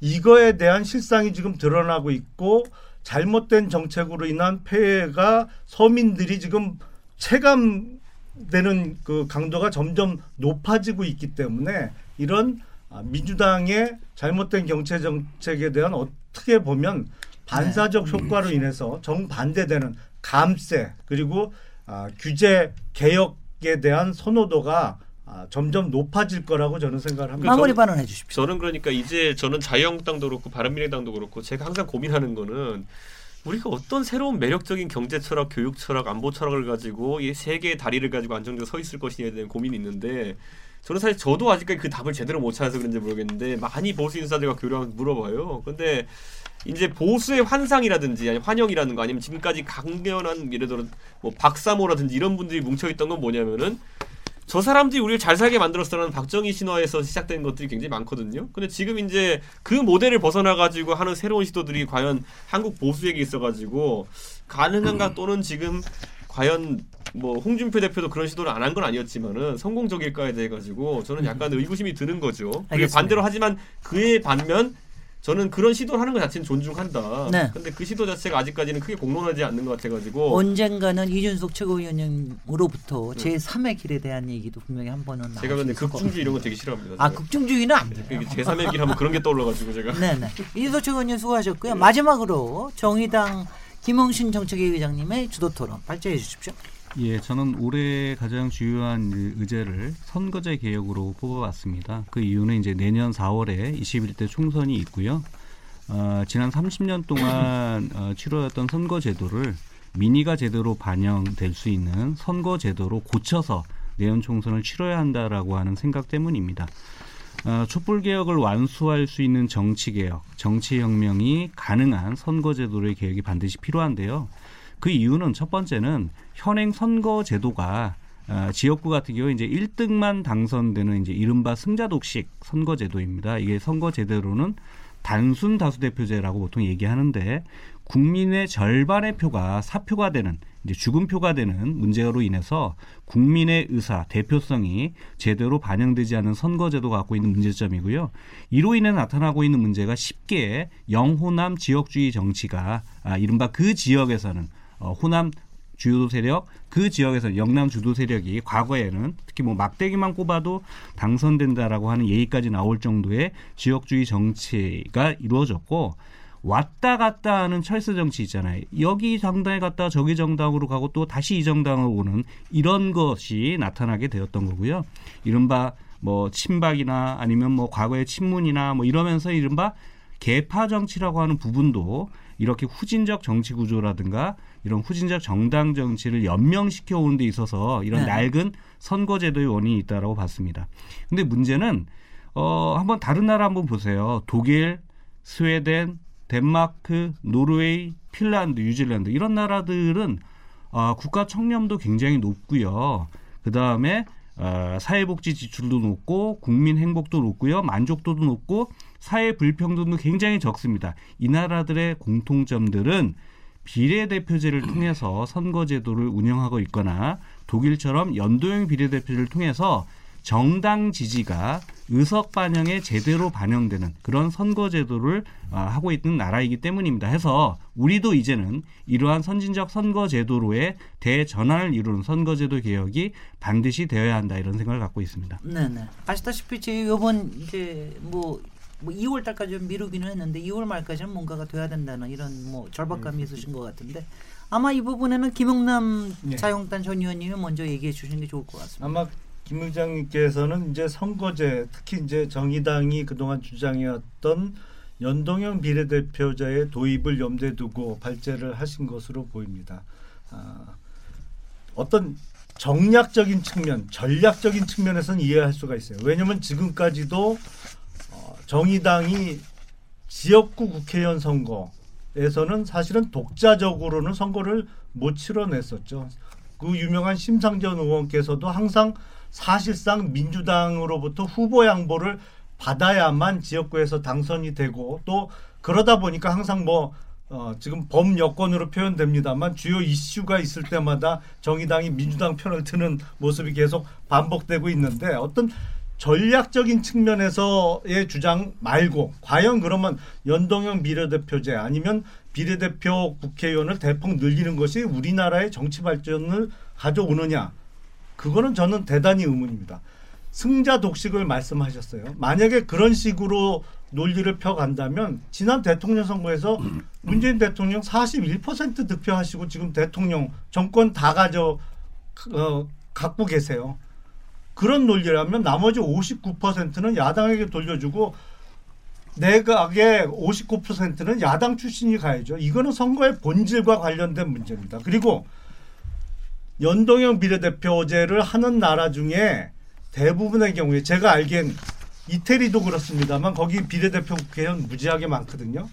이거에 대한 실상이 지금 드러나고 있고 잘못된 정책으로 인한 폐해가 서민들이 지금 체감 되는 그 강도가 점점 높아지고 있기 때문에 이런 아, 민주당의 잘못된 경제 정책에 대한 어떻게 보면 반사적 효과로 인해서 정반대되는 감세 그리고 아, 규제 개혁에 대한 선호도가 아, 점점 높아질 거라고 저는 생각을 합니다. 마무리 저는- 발언해 주십시오. 저는 그러니까 이제 저는 자유한국당도 그렇고 바른미래당도 그렇고 제가 항상 고민하는 거는 우리가 어떤 새로운 매력적인 경제 철학, 교육 철학, 안보 철학을 가지고 이 세 개의 다리를 가지고 안정적으로 서 있을 것이냐에 대한 고민이 있는데 저는 사실 저도 아직까지 그 답을 제대로 못 찾아서 그런지 모르겠는데 많이 보수 인사들과 교류하면서 물어봐요. 근데 이제 보수의 환상이라든지 아니 환영이라는 거 아니면 지금까지 강렬한 예를 들어 뭐 박사모라든지 이런 분들이 뭉쳐 있던 건 뭐냐면은 저 사람들이 우리를 잘 살게 만들었어라는 박정희 신화에서 시작된 것들이 굉장히 많거든요. 근데 지금 이제 그 모델을 벗어나 가지고 하는 새로운 시도들이 과연 한국 보수에게 있어 가지고 가능한가 또는 지금 과연 뭐 홍준표 대표도 그런 시도를 안 한 건 아니었지만은 성공적일까에 대해 가지고 저는 약간 의구심이 드는 거죠. 반대로 하지만 그에 반면 저는 그런 시도를 하는 것 자체는 존중한다. 네. 근데 그 시도 자체가 아직까지는 크게 공론하지 않는 것 같아가지고 언젠가는 이준석 최고위원님으로부터 제 3의 길에 대한 얘기도 분명히 한 번은 네. 제가 근데 수 있을 것 극중주 이런 거. 되게 싫어합니다. 아 제가. 극중주의는 안 돼요. 이게 제3의 길 하면 그런 게 떠올라가지고 제가 네네. 이준석 최고위원님 수고하셨고요. 마지막으로 정의당 김홍신 정책위 의장님의 주도 토론 발제해 주십시오. 예, 저는 올해 가장 주요한 의- 의제를 선거제 개혁으로 뽑아봤습니다. 그 이유는 이제 내년 4월에 21대 총선이 있고요. 어, 지난 30년 동안 어, 치러졌던 선거 제도를 민의가 제대로 반영될 수 있는 선거 제도로 고쳐서 내년 총선을 치러야 한다라고 하는 생각 때문입니다. 어, 촛불 개혁을 완수할 수 있는 정치 개혁, 정치 혁명이 가능한 선거 제도의 개혁이 반드시 필요한데요. 그 이유는 첫 번째는 현행 선거 제도가 어, 지역구 같은 경우 이제 1등만 당선되는 이제 이른바 승자 독식 선거 제도입니다. 이게 선거 제도로는 단순 다수 대표제라고 보통 얘기하는데 국민의 절반의 표가 사표가 되는 이제 죽음표가 되는 문제로 인해서 국민의 의사 대표성이 제대로 반영되지 않은 선거제도가 갖고 있는 문제점이고요. 이로 인해 나타나고 있는 문제가 쉽게 영호남 지역주의 정치가 아, 이른바 그 지역에서는 어, 호남 주요 세력 그 지역에서 영남 주도 세력이 과거에는 특히 뭐 막대기만 꼽아도 당선된다라고 하는 얘기까지 나올 정도의 지역주의 정치가 이루어졌고 왔다 갔다 하는 철새 정치 있잖아요. 여기 정당에 갔다 저기 정당으로 가고 또 다시 이 정당으로 오는 이런 것이 나타나게 되었던 거고요. 이른바 뭐 친박이나 아니면 뭐 과거의 친문이나 뭐 이러면서 이른바 개파 정치라고 하는 부분도 이렇게 후진적 정치 구조라든가 이런 후진적 정당 정치를 연명시켜 오는 데 있어서 이런 네. 낡은 선거 제도의 원인이 있다라고 봤습니다. 근데 문제는 어 한번 다른 나라 한번 보세요. 독일, 스웨덴, 덴마크, 노르웨이, 핀란드, 뉴질랜드 이런 나라들은 아, 국가 청렴도 굉장히 높고요. 그 다음에 어, 사회복지 지출도 높고 국민 행복도 높고요. 만족도도 높고 사회 불평등도 굉장히 적습니다. 이 나라들의 공통점들은 비례대표제를 통해서 선거제도를 운영하고 있거나 독일처럼 연도형 비례대표제를 통해서 정당 지지가 의석 반영에 제대로 반영되는 그런 선거제도를 아, 하고 있는 나라이기 때문입니다. 해서 우리도 이제는 이러한 선진적 선거제도로의 대전환을 이루는 선거제도 개혁이 반드시 되어야 한다 이런 생각을 갖고 있습니다. 네네. 아시다시피 제 이번 이제 뭐, 뭐 2월 달까지 좀 미루기는 했는데 2월 말까지는 뭔가가 돼야 된다는 이런 뭐 절박감이 있으신 것 같은데 아마 이 부분에는 김용남 네. 자유한국당 전 의원님이 먼저 얘기해 주시는 게 좋을 것 같습니다. 아마 김 의장님께서는 이제 선거제 특히 이제 정의당이 그동안 주장해왔던 연동형 비례대표제의 도입을 염두에 두고 발제를 하신 것으로 보입니다. 아, 어떤 정략적인 측면, 전략적인 측면에서는 이해할 수가 있어요. 왜냐하면 지금까지도 어, 정의당이 지역구 국회의원 선거에서는 사실은 독자적으로는 선거를 못 치러냈었죠. 그 유명한 심상전 의원께서도 항상 사실상 민주당으로부터 후보 양보를 받아야만 지역구에서 당선이 되고 또 그러다 보니까 항상 뭐 어, 지금 범 여권으로 표현됩니다만 주요 이슈가 있을 때마다 정의당이 민주당 편을 드는 모습이 계속 반복되고 있는데 어떤 전략적인 측면에서의 주장 말고 과연 그러면 연동형 비례대표제 아니면 비례대표 국회의원을 대폭 늘리는 것이 우리나라의 정치 발전을 가져오느냐 그거는 저는 대단히 의문입니다. 승자 독식을 말씀하셨어요. 만약에 그런 식으로 논리를 펴간다면 지난 대통령 선거에서 문재인 대통령 41% 득표하시고 지금 대통령 정권 다 가져 어, 갖고 계세요. 그런 논리라면 나머지 59%는 야당에게 돌려주고 내각의 59%는 야당 출신이 가야죠. 이거는 선거의 본질과 관련된 문제입니다. 그리고 연동형 비례대표제를 하는 나라 중에 대부분의 경우에 제가 알기엔 이태리도 그렇습니다만 거기 비례대표 국회의원 무지하게 많거든요.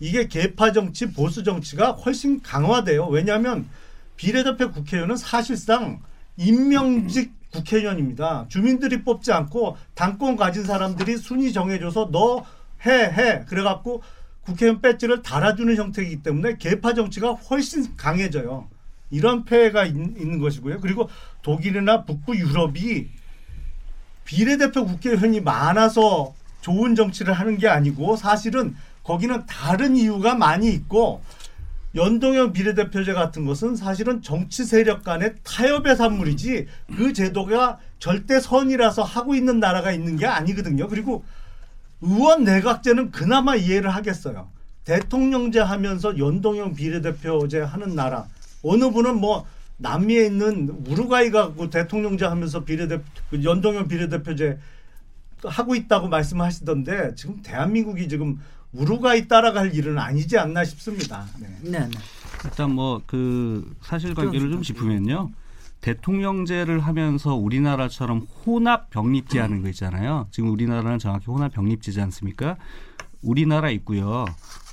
이게 개파 정치, 보수 정치가 훨씬 강화돼요. 왜냐하면 비례대표 국회의원은 사실상 임명직 국회의원입니다. 주민들이 뽑지 않고 당권 가진 사람들이 순위 정해줘서 너 해, 해. 그래갖고 국회의원 배지를 달아주는 형태이기 때문에 개파 정치가 훨씬 강해져요. 이런 폐해가 있, 있는 것이고요. 그리고 독일이나 북부 유럽이 비례대표 국회의원이 많아서 좋은 정치를 하는 게 아니고 사실은 거기는 다른 이유가 많이 있고 연동형 비례대표제 같은 것은 사실은 정치 세력 간의 타협의 산물이지 그 제도가 절대 선이라서 하고 있는 나라가 있는 게 아니거든요. 그리고 의원 내각제는 그나마 이해를 하겠어요. 대통령제 하면서 연동형 비례대표제 하는 나라 어느 분은 뭐 남미에 있는 우루과이가 그 대통령제 하면서 비례대 그 연동형 비례대표제 하고 있다고 말씀하시던데 지금 대한민국이 지금 우루과이 따라갈 일은 아니지 않나 싶습니다. 네. 네, 네. 일단 뭐 그 사실관계를 좀 짚으면요. 대통령제를 하면서 우리나라처럼 혼합 병립제 하는 거 있잖아요. 지금 우리나라는 정확히 혼합 병립제지 않습니까? 우리나라 있고요.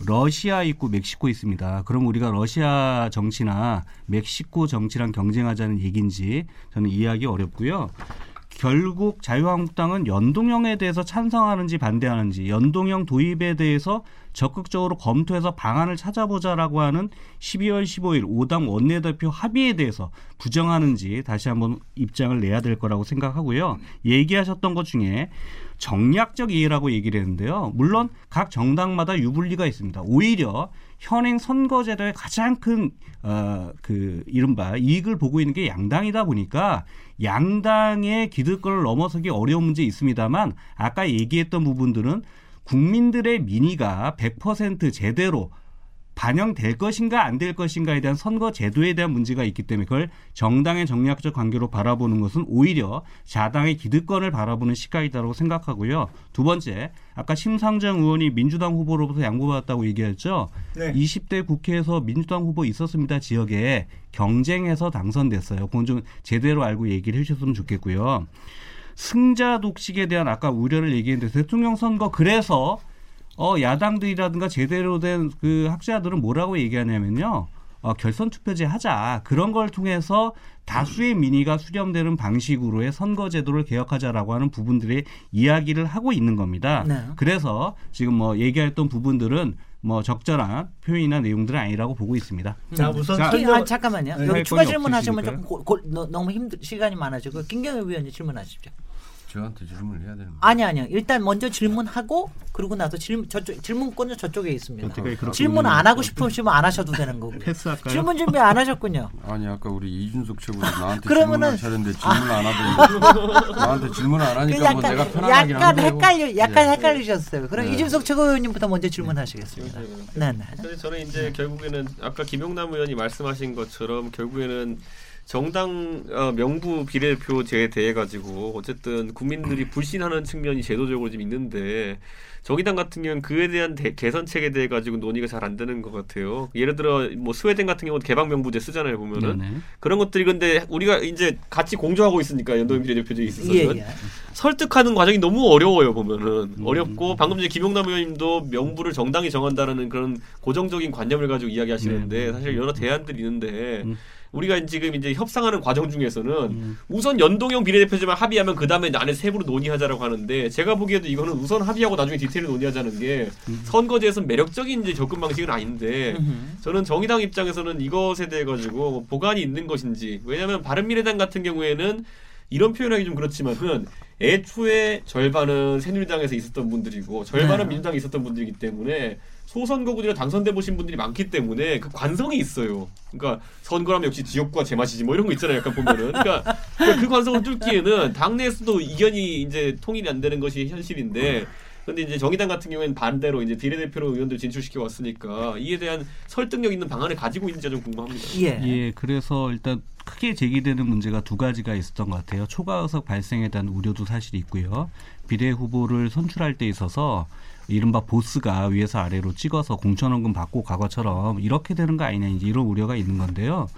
러시아 있고 멕시코 있습니다. 그럼 우리가 러시아 정치나 멕시코 정치랑 경쟁하자는 얘기인지 저는 이해하기 어렵고요. 결국 자유한국당은 연동형에 대해서 찬성하는지 반대하는지 연동형 도입에 대해서 적극적으로 검토해서 방안을 찾아보자라고 하는 12월 15일 5당 원내대표 합의에 대해서 부정하는지 다시 한번 입장을 내야 될 거라고 생각하고요. 얘기하셨던 것 중에 정략적 이해라고 얘기를 했는데요. 물론 각 정당마다 유불리가 있습니다. 오히려 현행 선거제도의 가장 큰, 어, 그, 이른바 이익을 보고 있는 게 양당이다 보니까 양당의 기득권을 넘어서기 어려운 문제 있습니다만 아까 얘기했던 부분들은 국민들의 민의가 100% 제대로 반영될 것인가 안 될 것인가에 대한 선거 제도에 대한 문제가 있기 때문에 그걸 정당의 정략적 관계로 바라보는 것은 오히려 자당의 기득권을 바라보는 시각이다라고 생각하고요. 두 번째, 아까 심상정 의원이 민주당 후보로부터 양보받았다고 얘기했죠. 네. 20대 국회에서 민주당 후보 있었습니다. 지역에 경쟁해서 당선됐어요. 그건 좀 제대로 알고 얘기를 해주셨으면 좋겠고요. 승자 독식에 대한 아까 우려를 얘기했는데 대통령 선거 그래서 어 야당들이라든가 제대로 된 그 학자들은 뭐라고 얘기하냐면요. 어, 결선 투표제 하자 그런 걸 통해서 다수의 민의가 수렴되는 방식으로의 선거 제도를 개혁하자라고 하는 부분들의 이야기를 하고 있는 겁니다. 네. 그래서 지금 뭐 얘기했던 부분들은 뭐 적절한 표현이나 내용들은 아니라고 보고 있습니다. 자 우선 자, 설명 아, 잠깐만요. 네, 여기 할 추가 질문하시면. 좀 고, 고, 너, 너무 힘들 시간이 많아지고 김경일 위원님 질문하십시오. 저한테 질문을 해야 되는 거예요. 아니 아니요. 일단 먼저 질문하고 그러고 나서 질문 저쪽 질문권은 저쪽에 있습니다. 그렇게 질문 안 하고 싶으시면 안 하셔도 되는 거고. 패스할까요? 질문 준비 안 하셨군요. 아니 아까 우리 이준석 최고도 나한테 그러면은- 질문할 차례인데 질문 안 하더니 나한테 질문 안그 하니까 뭐 내가 편안하긴 약간 한데 헷갈려 약간 예. 헷갈리셨어요. 그럼 네. 이준석 최고위원님부터 먼저 질문하시겠습니다. 네, 네. 그래서 저는 이제 결국에는 아까 김용남 의원이 말씀하신 것처럼 결국에는 정당 어, 명부 비례표제에 대해 가지고 어쨌든 국민들이 불신하는 측면이 제도적으로 좀 있는데 정의당 같은 경우는 그에 대한 대- 개선책에 대해 가지고 논의가 잘 안 되는 것 같아요. 예를 들어 뭐 스웨덴 같은 경우는 개방 명부제 쓰잖아요 보면은 네네. 그런 것들이 근데 우리가 이제 같이 공조하고 있으니까 연동형 비례대표제에 있어서는 예, 예. 설득하는 과정이 너무 어려워요 보면은 음. 어렵고 방금 전에 김용남 의원님도 명부를 정당이 정한다라는 그런 고정적인 관념을 가지고 이야기하시는데 네. 사실 여러 대안들이 있는데 음. 우리가 지금 이제 협상하는 과정 중에서는 음. 우선 연동형 비례대표제만 합의하면 그 다음에 안에 세부로 논의하자라고 하는데 제가 보기에도 이거는 우선 합의하고 나중에 디테일을 논의하자는 게 음. 선거제에서 매력적인 이제 접근 방식은 아닌데 음흠. 저는 정의당 입장에서는 이것에 대해 가지고 보관이 있는 것인지 왜냐하면 바른미래당 같은 경우에는 이런 표현하기 좀 그렇지만은 애초에 절반은 새누리당에서 있었던 분들이고 절반은 네. 민주당에 있었던 분들이기 때문에 소선거구들이 당선돼 보신 분들이 많기 때문에 그 관성이 있어요. 그러니까 선거라면 역시 지역구가 제맛이지 뭐 이런 거 있잖아요. 약간 보면은 그러니까 그 관성을 뚫기에는 당내에서도 이견이 이제 통일이 안 되는 것이 현실인데 근데 이제 정의당 같은 경우에는 반대로 이제 비례대표로 의원들 진출시켜 왔으니까 이에 대한 설득력 있는 방안을 가지고 있는지 좀 궁금합니다. 예. 예, 그래서 일단 크게 제기되는 문제가 두 가지가 있었던 것 같아요. 초과 의석 발생에 대한 우려도 사실 있고요. 비례 후보를 선출할 때 있어서 이른바 보스가 위에서 아래로 찍어서 공천원금 받고 과거처럼 이렇게 되는 거 아니냐 이런 우려가 있는 건데요.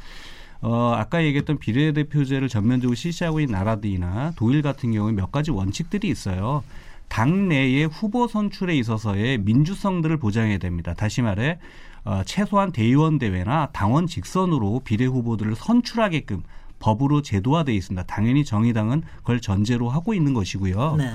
어, 아까 얘기했던 비례대표제를 전면적으로 실시하고 있는 나라들이나 독일 같은 경우에 몇 가지 원칙들이 있어요. 당내의 후보 선출에 있어서의 민주성들을 보장해야 됩니다. 다시 말해 어, 최소한 대의원 대회나 당원 직선으로 비례 후보들을 선출하게끔 법으로 제도화돼 있습니다. 당연히 정의당은 그걸 전제로 하고 있는 것이고요. 네.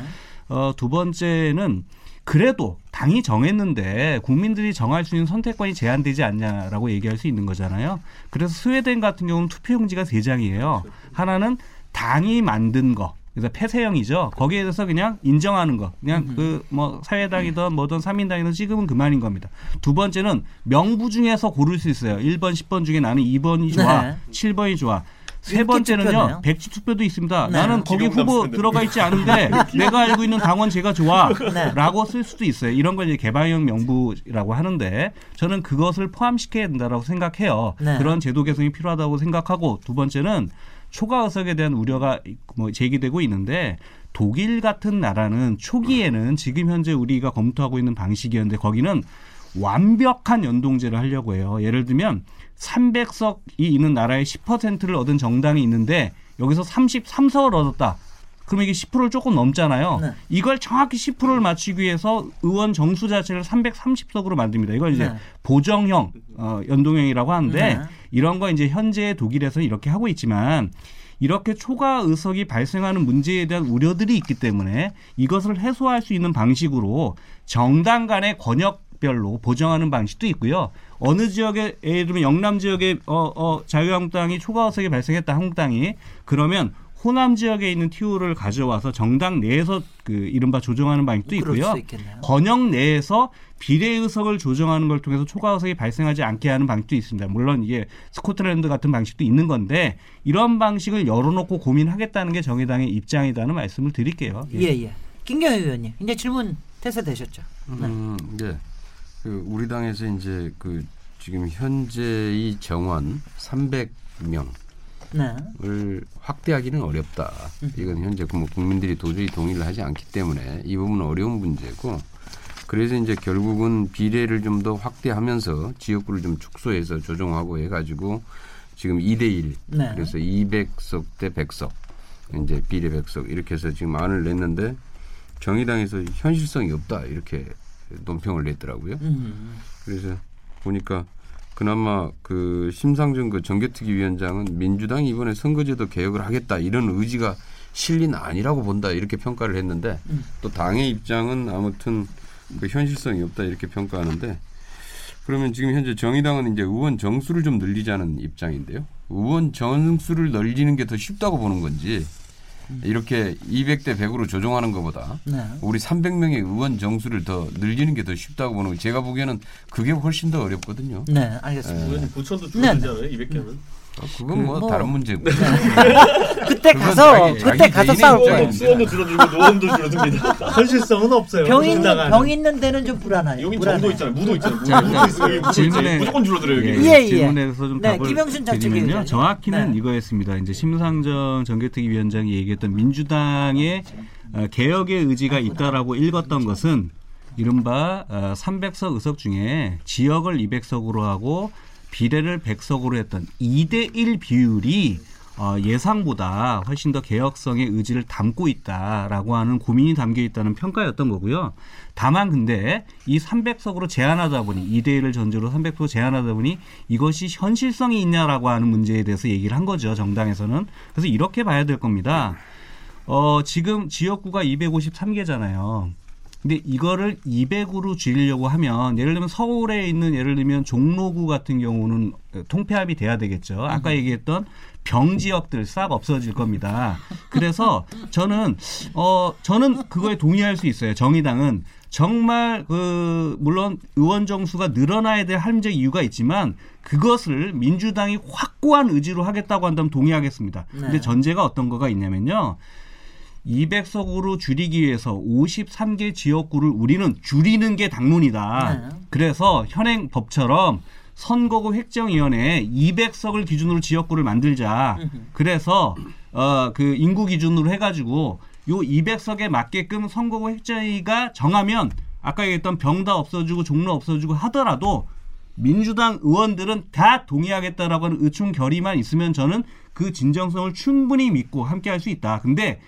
어, 두 번째는 그래도 당이 정했는데 국민들이 정할 수 있는 선택권이 제한되지 않냐라고 얘기할 수 있는 거잖아요. 그래서 스웨덴 같은 경우는 투표용지가 세 장이에요. 하나는 당이 만든 거. 그래서 폐쇄형이죠. 거기에 대해서 그냥 인정하는 거. 그냥 그 뭐 사회당이든 뭐든 삼인당이든 찍으면 그만인 겁니다. 두 번째는 명부 중에서 고를 수 있어요. 1번, 10번 중에 나는 2번이 좋아. 네. 7번이 좋아. 세 번째는요. 투표네요. 백지 투표도 있습니다. 네. 나는 거기 후보. 들어가 있지 않은데 내가 알고 있는 당원 제가 좋아. 네. 라고 쓸 수도 있어요. 이런 걸 이제 개방형 명부라고 하는데 저는 그것을 포함시켜야 된다라고 생각해요. 네. 그런 제도 개선이 필요하다고 생각하고 두 번째는 초과 의석에 대한 우려가 뭐 제기되고 있는데 독일 같은 나라는 초기에는 지금 현재 우리가 검토하고 있는 방식이었는데 거기는 완벽한 연동제를 하려고 해요. 예를 들면 300석이 있는 나라의 10%를 얻은 정당이 있는데 여기서 33석을 얻었다. 그러면 이게 10%를 조금 넘잖아요. 네. 이걸 정확히 10%를 맞추기 위해서 의원 정수 자체를 330석으로 만듭니다. 이걸 이제 네. 보정형 어, 연동형이라고 하는데 네. 이런 거 이제 현재 독일에서 이렇게 하고 있지만 이렇게 초과 의석이 발생하는 문제에 대한 우려들이 있기 때문에 이것을 해소할 수 있는 방식으로 정당 간의 권역 별로 보정하는 방식도 있고요. 어느 지역에 예를 들면 영남 지역에 어, 어, 자유한국당이 초과 의석이 발생했다 한국당이 그러면 호남 지역에 있는 TO를 가져와서 정당 내에서 그 이른바 조정하는 방식도 있고요. 권역 내에서 비례 의석을 조정하는 걸 통해서 초과 의석이 발생하지 않게 하는 방식도 있습니다. 물론 이게 스코틀랜드 같은 방식도 있는 건데 이런 방식을 열어놓고 고민하겠다는 게 정의당의 입장이라는 말씀을 드릴게요. 예, 예. 김경희 의원님, 이제 질문 퇴소되셨죠? 네. 음, 예. 그 우리 당에서 이제 그 지금 현재의 정원 300명을 네. 확대하기는 어렵다. 이건 현재 그뭐 국민들이 도저히 동의를 하지 않기 때문에 이 부분은 어려운 문제고 그래서 이제 결국은 비례를 좀 더 확대하면서 지역구를 좀 축소해서 조정하고 해가지고 지금 2대1 네. 그래서 200석 대 100석 이제 비례 100석 이렇게 해서 지금 안을 냈는데 정의당에서 현실성이 없다 이렇게 논평을 냈더라고요. 음. 그래서 보니까 그나마 그 심상정 그 정개특위 위원장은 민주당이 이번에 선거제도 개혁을 하겠다 이런 의지가 실린 아니라고 본다 이렇게 평가를 했는데 음. 또 당의 입장은 아무튼 그 현실성이 없다 이렇게 평가하는데 그러면 지금 현재 정의당은 이제 의원 정수를 좀 늘리자는 입장인데요. 의원 정수를 늘리는 게 더 쉽다고 보는 건지 이렇게 200대 100으로 조정하는 것보다 네. 우리 300명의 의원 정수를 더 늘리는 게 더 쉽다고 보는 거 제가 보기에는 그게 훨씬 더 어렵거든요. 네, 알겠습니다. 의원님 부천도 네, 줄어들잖아요. 200개는. 아, 그건 뭐, 뭐- 다른 문제고. 그때 그건 가서 자기- 그때 자기 가서. 거예요. 수원도 줄어들고 노원도 줄어듭니다. 현실성은 없어요. 병 있는. 병 있는 데는 좀 불안해요. 불안해. 정도 있잖아요. 무도 있잖아요. 자, 무도 있어요. 여기 질문에-. 무조건 줄어들어요. 여기. 예, 예. 질문에 대해서 좀 네, 답을 김영순 드리면요. 정확히는 네. 이거였습니다. 이제 심상정 정개특위 위원장이 얘기했던 민주당의 어, 개혁의 의지가 있다라고 읽었던 것은 이른바 어, 300석 의석 중에 지역을 200석으로 하고 비례를 100석으로 했던 2대 1 비율이 어, 예상보다 훨씬 더 개혁성의 의지를 담고 있다라고 하는 고민이 담겨 있다는 평가였던 거고요. 다만 근데 이 300석으로 제한하다 보니 2대 1을 전제로 300석 제한하다 보니 이것이 현실성이 있냐라고 하는 문제에 대해서 얘기를 한 거죠. 정당에서는. 그래서 이렇게 봐야 될 겁니다. 어, 지금 지역구가 253개잖아요. 근데 이거를 200으로 줄이려고 하면 예를 들면 서울에 있는 예를 들면 종로구 같은 경우는 통폐합이 돼야 되겠죠. 아까 얘기했던 병 지역들 싹 없어질 겁니다. 그래서 저는 어 저는 그거에 동의할 수 있어요. 정의당은 정말 그 물론 의원 정수가 늘어나야 될 함정 이유가 있지만 그것을 민주당이 확고한 의지로 하겠다고 한다면 동의하겠습니다. 네. 근데 전제가 어떤 거가 있냐면요. 200석으로 줄이기 위해서 53개 지역구를 우리는 줄이는 게 당론이다. 네. 그래서 현행 법처럼 선거구 획정위원회 200석을 기준으로 지역구를 만들자. 그래서 어 그 인구 기준으로 해가지고 요 200석에 맞게끔 선거구 획정위가 정하면 아까 얘기했던 병다 없어지고 종로 없어지고 하더라도 민주당 의원들은 다 동의하겠다라고 하는 의충 결의만 있으면 저는 그 진정성을 충분히 믿고 함께 할 수 있다. 근데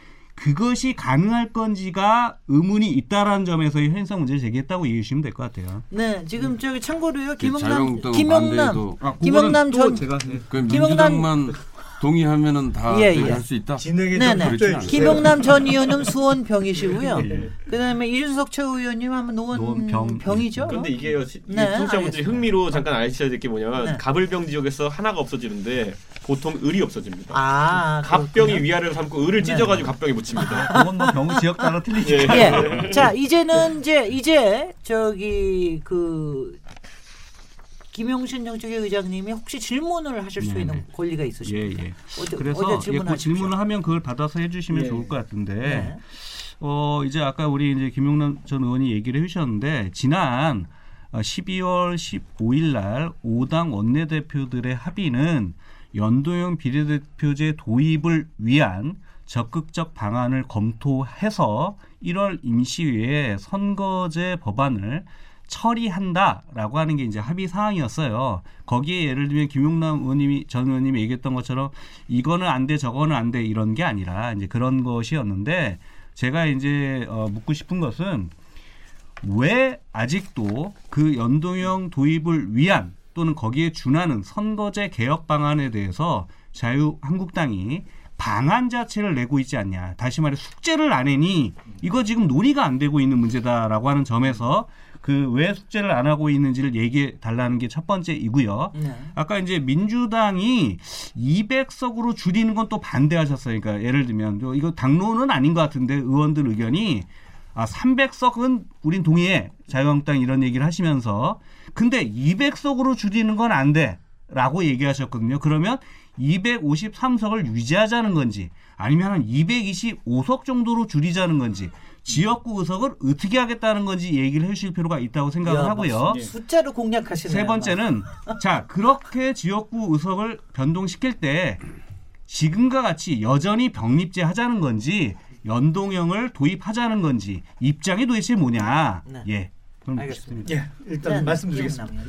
그것이 가능할 건지가 의문이 있다라는 점에서의 현상 문제를 제기했다고 이해해 주시면 될 것 같아요. 네, 지금 저기 참고로요. 그 김영남 김영남 반대해도 김영남 전 제가 그 김영남- 동의하면은 다 예, 예. 할수 있다. 진행에 좀 그렇지 주세요. 김영남 전 의원은 수원 병이시고요. 예. 그다음에 이준석 최 의원님 하면 노원병. 노원 병 이죠. 근데 이게요, 시- 이 네, 알겠습니다. 흥미로 잠깐 아셔야 될 게 뭐냐면 네. 가불병 지역에서 하나가 없어지는데 보통 을이 없어집니다. 아, 갑병이 그렇군요. 위아래로 삼고 을을 찢어가지고 갑병에 묻힙니다. 그건 뭐 병 지역 따라 틀리죠. 예. 예. 자, 이제는 이제 이제 저기 그 김용신 정책위 의장님이 혹시 질문을 하실 수 네네. 있는 권리가 예, 있으십니다. 예. 어디, 그래서 어디 예, 그. 질문을 하면 그걸 받아서 해주시면 예. 좋을 것 같은데 네. 어 이제 아까 우리 이제 김용남 전 의원이 얘기를 해주셨는데 지난 어, 12월 15일 날 5당 원내대표들의 합의는 연도형 비례대표제 도입을 위한 적극적 방안을 검토해서 1월 임시회에 선거제 법안을 처리한다라고 하는 게 이제 합의 사항이었어요. 거기에 예를 들면 김용남 의원님이 전 의원님이 얘기했던 것처럼 이거는 안 돼, 저거는 안 돼 이런 게 아니라 이제 그런 것이었는데 제가 이제 어, 묻고 싶은 것은 왜 아직도 그 연동형 도입을 위한 또는 거기에 준하는 선거제 개혁 방안에 대해서 자유한국당이 방안 자체를 내고 있지 않냐. 다시 말해 숙제를 안 해니 이거 지금 논의가 안 되고 있는 문제다라고 하는 점에서 그 왜 숙제를 안 하고 있는지를 얘기해 달라는 게 첫 번째이고요. 네. 아까 이제 민주당이 200석으로 줄이는 건 또 반대하셨어요. 그러니까 예를 들면 또 이거 당론은 아닌 것 같은데 의원들 의견이 아 300석은 우린 동의해 자유한국당 이런 얘기를 하시면서 근데 200석으로 줄이는 건 안 돼 라고 얘기하셨거든요. 그러면 253석을 유지하자는 건지 아니면 한 225석 정도로 줄이자는 건지 지역구 의석을 어떻게 하겠다는 건지 얘기를 해주실 필요가 있다고 생각을 야, 하고요. 예. 숫자로 공략하시네요. 세 번째는 자 그렇게 지역구 의석을 변동시킬 때 지금과 같이 여전히 병립제 하자는 건지 연동형을 도입하자는 건지 입장이 도대체 뭐냐? 네. 예. 그럼 알겠습니다. 예, 일단 네, 말씀드리겠습니다.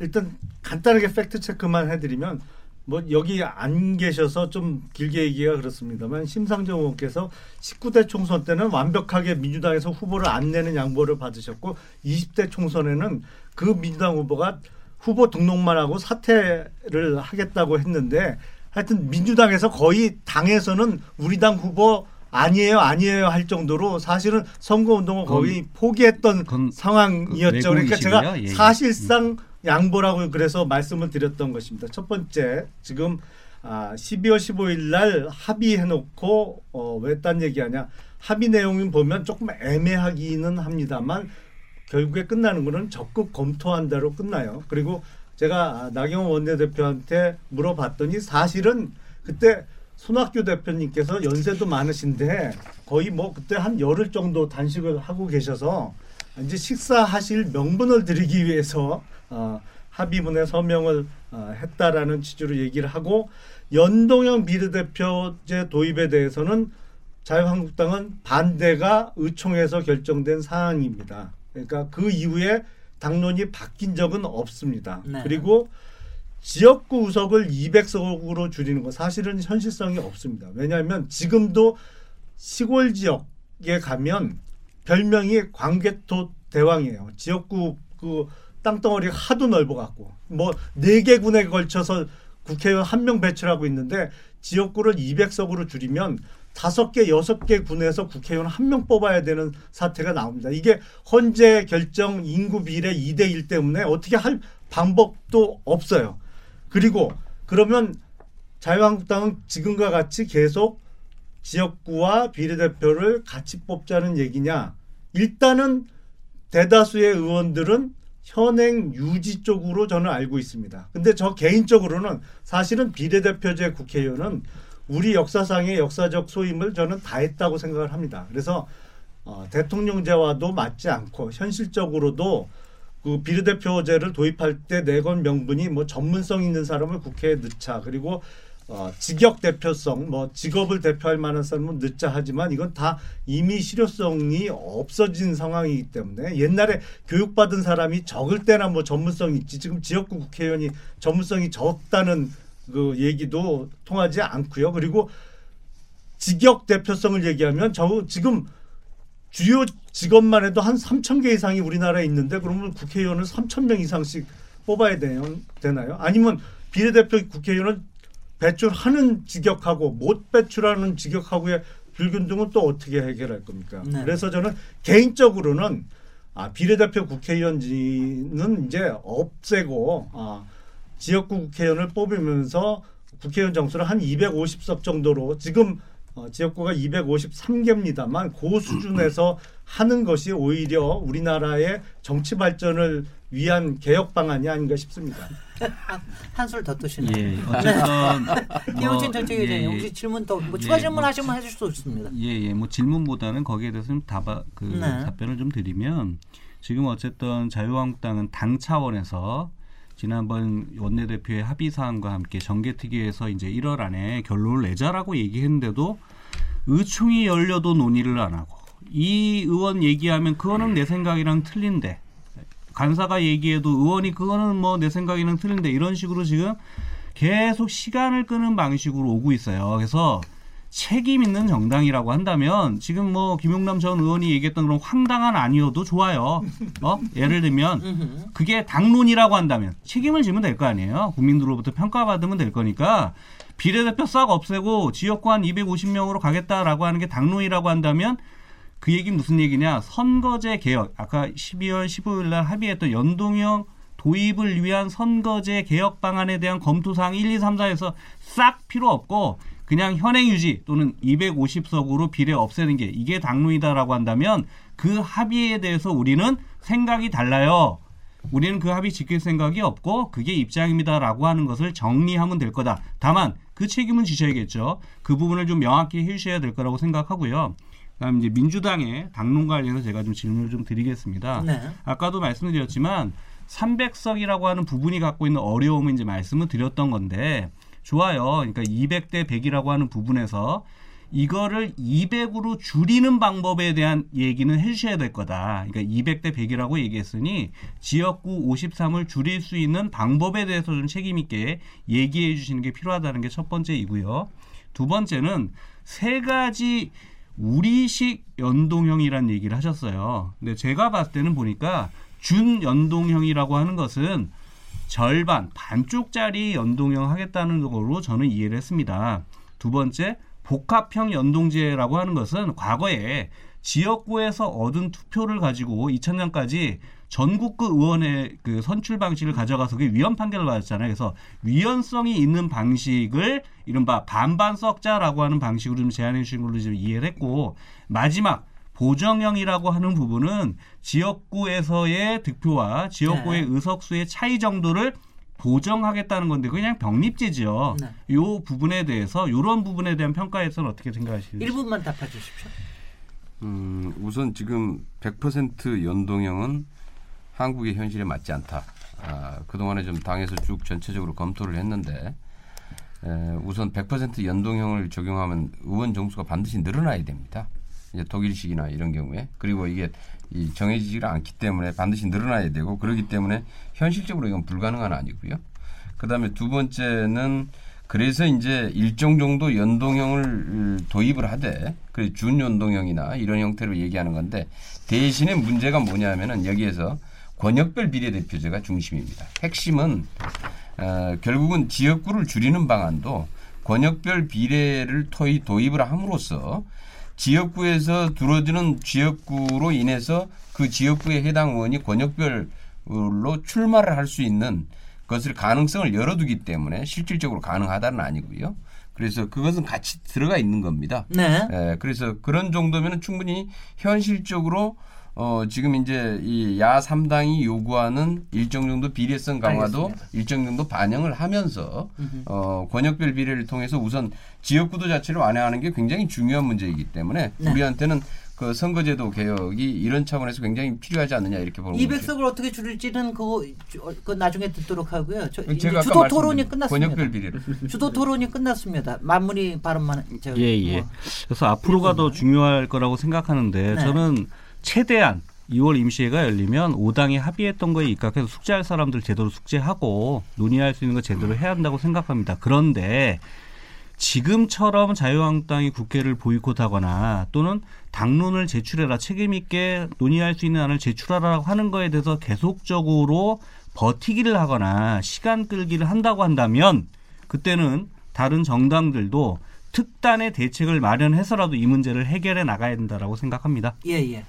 일단 간단하게 팩트 체크만 해드리면 뭐 여기 안 계셔서 좀 길게 얘기가 그렇습니다만 심상정 의원께서 19대 총선 때는 완벽하게 민주당에서 후보를 안 내는 양보를 받으셨고 20대 총선에는 그 민주당 후보가 후보 등록만 하고 사퇴를 하겠다고 했는데 하여튼 민주당에서 거의 당에서는 우리 당 후보 아니에요 아니에요 할 정도로 사실은 선거 운동을 거의 포기했던 상황이었죠. 그러니까 제가. 예, 예. 사실상 양보라고 그래서 말씀을 드렸던 것입니다. 첫 번째 지금 아, 12월 15일 날 합의해놓고 어, 왜딴 얘기하냐 합의 내용을 보면 조금 애매하기는 합니다만 결국에 끝나는 거는 적극 검토한다로 끝나요. 그리고 제가 아, 나경원 원내대표한테 물어봤더니 사실은 그때 손학규 대표님께서 연세도 많으신데 거의 뭐 그때 한 열흘 정도 단식을 하고 계셔서 이제 식사하실 명분을 드리기 위해서 어, 합의문에 서명을 어, 했다라는 취지로 얘기를 하고 연동형 비례대표제 도입에 대해서는 자유한국당은 반대가 의총에서 결정된 사항입니다. 그러니까 그 이후에 당론이 바뀐 적은 없습니다. 네. 그리고 지역구 의석을 200석으로 줄이는 건 사실은 현실성이 없습니다. 왜냐하면 지금도 시골 지역에 가면 별명이 광개토 대왕이에요. 지역구 그 땅덩어리가 하도 넓어갖고 뭐 네 개 군에 걸쳐서 국회의원 한 명 배출하고 있는데 지역구를 200석으로 줄이면 다섯 개 여섯 개 군에서 국회의원 한 명 뽑아야 되는 사태가 나옵니다. 이게 헌재 결정 인구 비례 2대 1 때문에 어떻게 할 방법도 없어요. 그리고 그러면 자유한국당은 지금과 같이 계속 지역구와 비례대표를 같이 뽑자는 얘기냐? 일단은 대다수의 의원들은 현행 유지 쪽으로 저는 알고 있습니다. 근데 저 개인적으로는 사실은 비례대표제 국회의원은 우리 역사상의 역사적 소임을 저는 다 했다고 생각을 합니다. 그래서 어, 대통령제와도 맞지 않고 현실적으로도 그 비례대표제를 도입할 때 내건 명분이 뭐 전문성 있는 사람을 국회에 넣자. 그리고 어, 직역 대표성 뭐 직업을 대표할 만한 사람은 넣자 하지만 이건 다 이미 실효성이 없어진 상황이기 때문에 옛날에 교육받은 사람이 적을 때나 뭐 전문성 있지 지금 지역구 국회의원이 전문성이 적다는 그 얘기도 통하지 않고요. 그리고 직역 대표성을 얘기하면 저 지금 주요 직업만 해도 한 3천 개 이상이 우리나라에 있는데 그러면 국회의원을 3천 명 이상씩 뽑아야 되나요? 아니면 비례대표 국회의원은 배출하는 직역하고 못 배출하는 직역하고의 불균등은 또 어떻게 해결할 겁니까? 네. 그래서 저는 개인적으로는 아, 비례대표 국회의원지는 이제 없애고 아, 지역구 국회의원을 뽑으면서 국회의원 정수를 한 250석 정도로 지금 어, 지역구가 253개입니다만 그 수준에서 하는 것이 오히려 우리나라의 정치 발전을 위한 개혁 방안이 아닌가 싶습니다. 한술 더 뜨시네요. 예, 어쨌든 이호진 뭐, 정책위원장님 예, 혹시 질문 추가 예, 질문 뭐 하시면 해줄 수 있습니다. 예, 예. 뭐 질문보다는 거기에 대해서 좀 답아, 그 네. 답변을 좀 드리면 지금 어쨌든 자유한국당은 당 차원에서 지난번 원내대표의 합의 사항과 함께 정개특위에서 이제 1월 안에 결론을 내자라고 얘기했는데도 의총이 열려도 논의를 안 하고 이 의원 얘기하면 그거는 내 생각이랑 틀린데 간사가 얘기해도 의원이 그거는 뭐 내 생각이랑 틀린데 이런 식으로 지금 계속 시간을 끄는 방식으로 오고 있어요. 그래서 책임 있는 정당이라고 한다면 지금 뭐 김용남 전 의원이 얘기했던 그런 황당한 아니어도 좋아요. 어? 예를 들면 그게 당론이라고 한다면 책임을 지면 될 거 아니에요. 국민들로부터 평가받으면 될 거니까 비례대표 싹 없애고 지역구 한 250명으로 가겠다라고 하는 게 당론이라고 한다면 그 얘기 무슨 얘기냐? 선거제 개혁. 아까 12월 15일 날 합의했던 연동형 도입을 위한 선거제 개혁 방안에 대한 검토 사항 1, 2, 3, 4에서 싹 필요 없고 그냥 현행 유지 또는 250석으로 비례 없애는 게 이게 당론이다라고 한다면 그 합의에 대해서 우리는 생각이 달라요. 우리는 그 합의 지킬 생각이 없고 그게 입장입니다라고 하는 것을 정리하면 될 거다. 다만 그 책임은 지셔야겠죠. 그 부분을 좀 명확히 해주셔야 될 거라고 생각하고요. 그다음 이제 민주당의 당론 관련해서 제가 좀 질문을 좀 드리겠습니다. 네. 아까도 말씀드렸지만 300석이라고 하는 부분이 갖고 있는 어려움을 이제 말씀을 드렸던 건데 좋아요. 그러니까 200대 100이라고 하는 부분에서 이거를 200으로 줄이는 방법에 대한 얘기는 해주셔야 될 거다. 그러니까 200대 100이라고 얘기했으니 지역구 53을 줄일 수 있는 방법에 대해서 좀 책임 있게 얘기해 주시는 게 필요하다는 게 첫 번째이고요. 두 번째는 세 가지 우리식 연동형이라는 얘기를 하셨어요. 근데 제가 봤을 때는 보니까 준연동형이라고 하는 것은 절반, 반쪽짜리 연동형 하겠다는 거로 저는 이해를 했습니다. 두 번째, 복합형 연동제라고 하는 것은 과거에 지역구에서 얻은 투표를 가지고 2000년까지 전국구 의원의 그 선출 방식을 가져가서 그게 위헌 판결을 받았잖아요. 그래서 위헌성이 있는 방식을 이른바 반반 썩자라고 하는 방식으로 좀 제안해 주신 걸로 지금 이해를 했고 마지막 보정형이라고 하는 부분은 지역구에서의 득표와 지역구의 네. 의석수의 차이 정도를 보정하겠다는 건데 그냥 병립제죠. 네. 요 부분에 대해서 이런 부분에 대한 평가에서는 어떻게 생각하시는지? 1분만 답해 주십시오. 음, 우선 지금 100% 연동형은 한국의 현실에 맞지 않다. 아, 그동안에 좀 당에서 쭉 전체적으로 검토를 했는데 에, 우선 100% 연동형을 적용하면 의원 정수가 반드시 늘어나야 됩니다. 이제 독일식이나 이런 경우에 그리고 이게 이 정해지지가 않기 때문에 반드시 늘어나야 되고 그렇기 때문에 현실적으로 이건 불가능한 아니고요. 그다음에 두 번째는 그래서 이제 일정 정도 연동형을 도입을 하되 그 준연동형이나 이런 형태로 얘기하는 건데 대신에 문제가 뭐냐면은 여기에서 권역별 비례대표제가 중심입니다. 핵심은 어, 결국은 지역구를 줄이는 방안도 권역별 비례를 토의, 도입을 함으로써 지역구에서 두어지는 지역구로 인해서 그 지역구에 해당 의원이 권역별로 출마를 할 수 있는 것을 가능성을 열어두기 때문에 실질적으로 가능하다는 아니고요. 그래서 그것은 같이 들어가 있는 겁니다. 네. 예, 그래서 그런 정도면 충분히 현실적으로 어, 지금 이제 이 야 3당이 요구하는 일정 정도 비례성 강화도 알겠습니다. 일정 정도 반영을 하면서 어, 권역별 비례를 통해서 우선 지역구도 자체를 완화하는 게 굉장히 중요한 문제이기 때문에 네. 우리한테는 그 선거제도 개혁이 이런 차원에서 굉장히 필요하지 않느냐 이렇게 보는 거죠. 200석을 어떻게 줄일지는 그거 주- 그 나중에 듣도록 하고요. 저, 주도 토론이 끝났습니다. 번역별 비례를. 주도 토론이 끝났습니다. 마무리 발언만 저 예, 예. 뭐. 그래서 앞으로가 더 중요할 거라고 생각하는데 네. 저는 최대한 2월 임시회가 열리면 5당이 합의했던 거에 입각해서 숙제할 사람들 제대로 숙제하고 논의할 수 있는 거 제대로 해야 한다고 생각합니다. 그런데 지금처럼 자유한국당이 국회를 보이콧하거나 또는 당론을 제출해라 책임 있게 논의할 수 있는 안을 제출하라고 하는 거에 대해서 계속적으로 버티기를 하거나 시간 끌기를 한다고 한다면 그때는 다른 정당들도 특단의 대책을 마련해서라도 이 문제를 해결해 나가야 된다라고 생각합니다. 예, 예.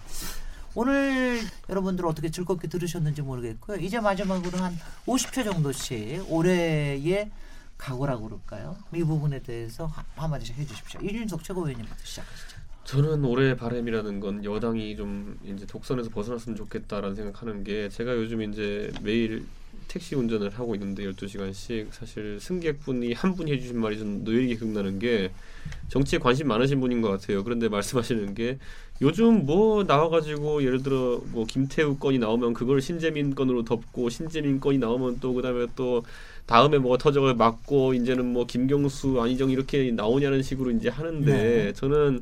오늘 여러분들 어떻게 즐겁게 들으셨는지 모르겠고요. 이제 마지막으로 한 50초 정도씩 올해의 각오라고 그럴까요? 이 부분에 대해서 한- 한마디씩 해주십시오. 이준석 최고위원님부터 시작하시죠. 저는 올해 바람이라는 건 여당이 좀 이제 독선에서 벗어났으면 좋겠다라는 생각하는 게 제가 요즘 이제 매일 택시 운전을 하고 있는데 12시간씩 사실 승객분이 한 분이 해주신 말이 좀 뇌리에 기억나는 게 정치에 관심 많으신 분인 것 같아요. 그런데 말씀하시는 게 요즘 뭐 나와가지고 예를 들어 뭐 김태우 건이 나오면 그걸 신재민 건으로 덮고 신재민 건이 나오면 또 그다음에 또 다음에 뭐가 터져가 맞고 이제는 뭐 김경수 안희정 이렇게 나오냐는 식으로 이제 하는데 네. 저는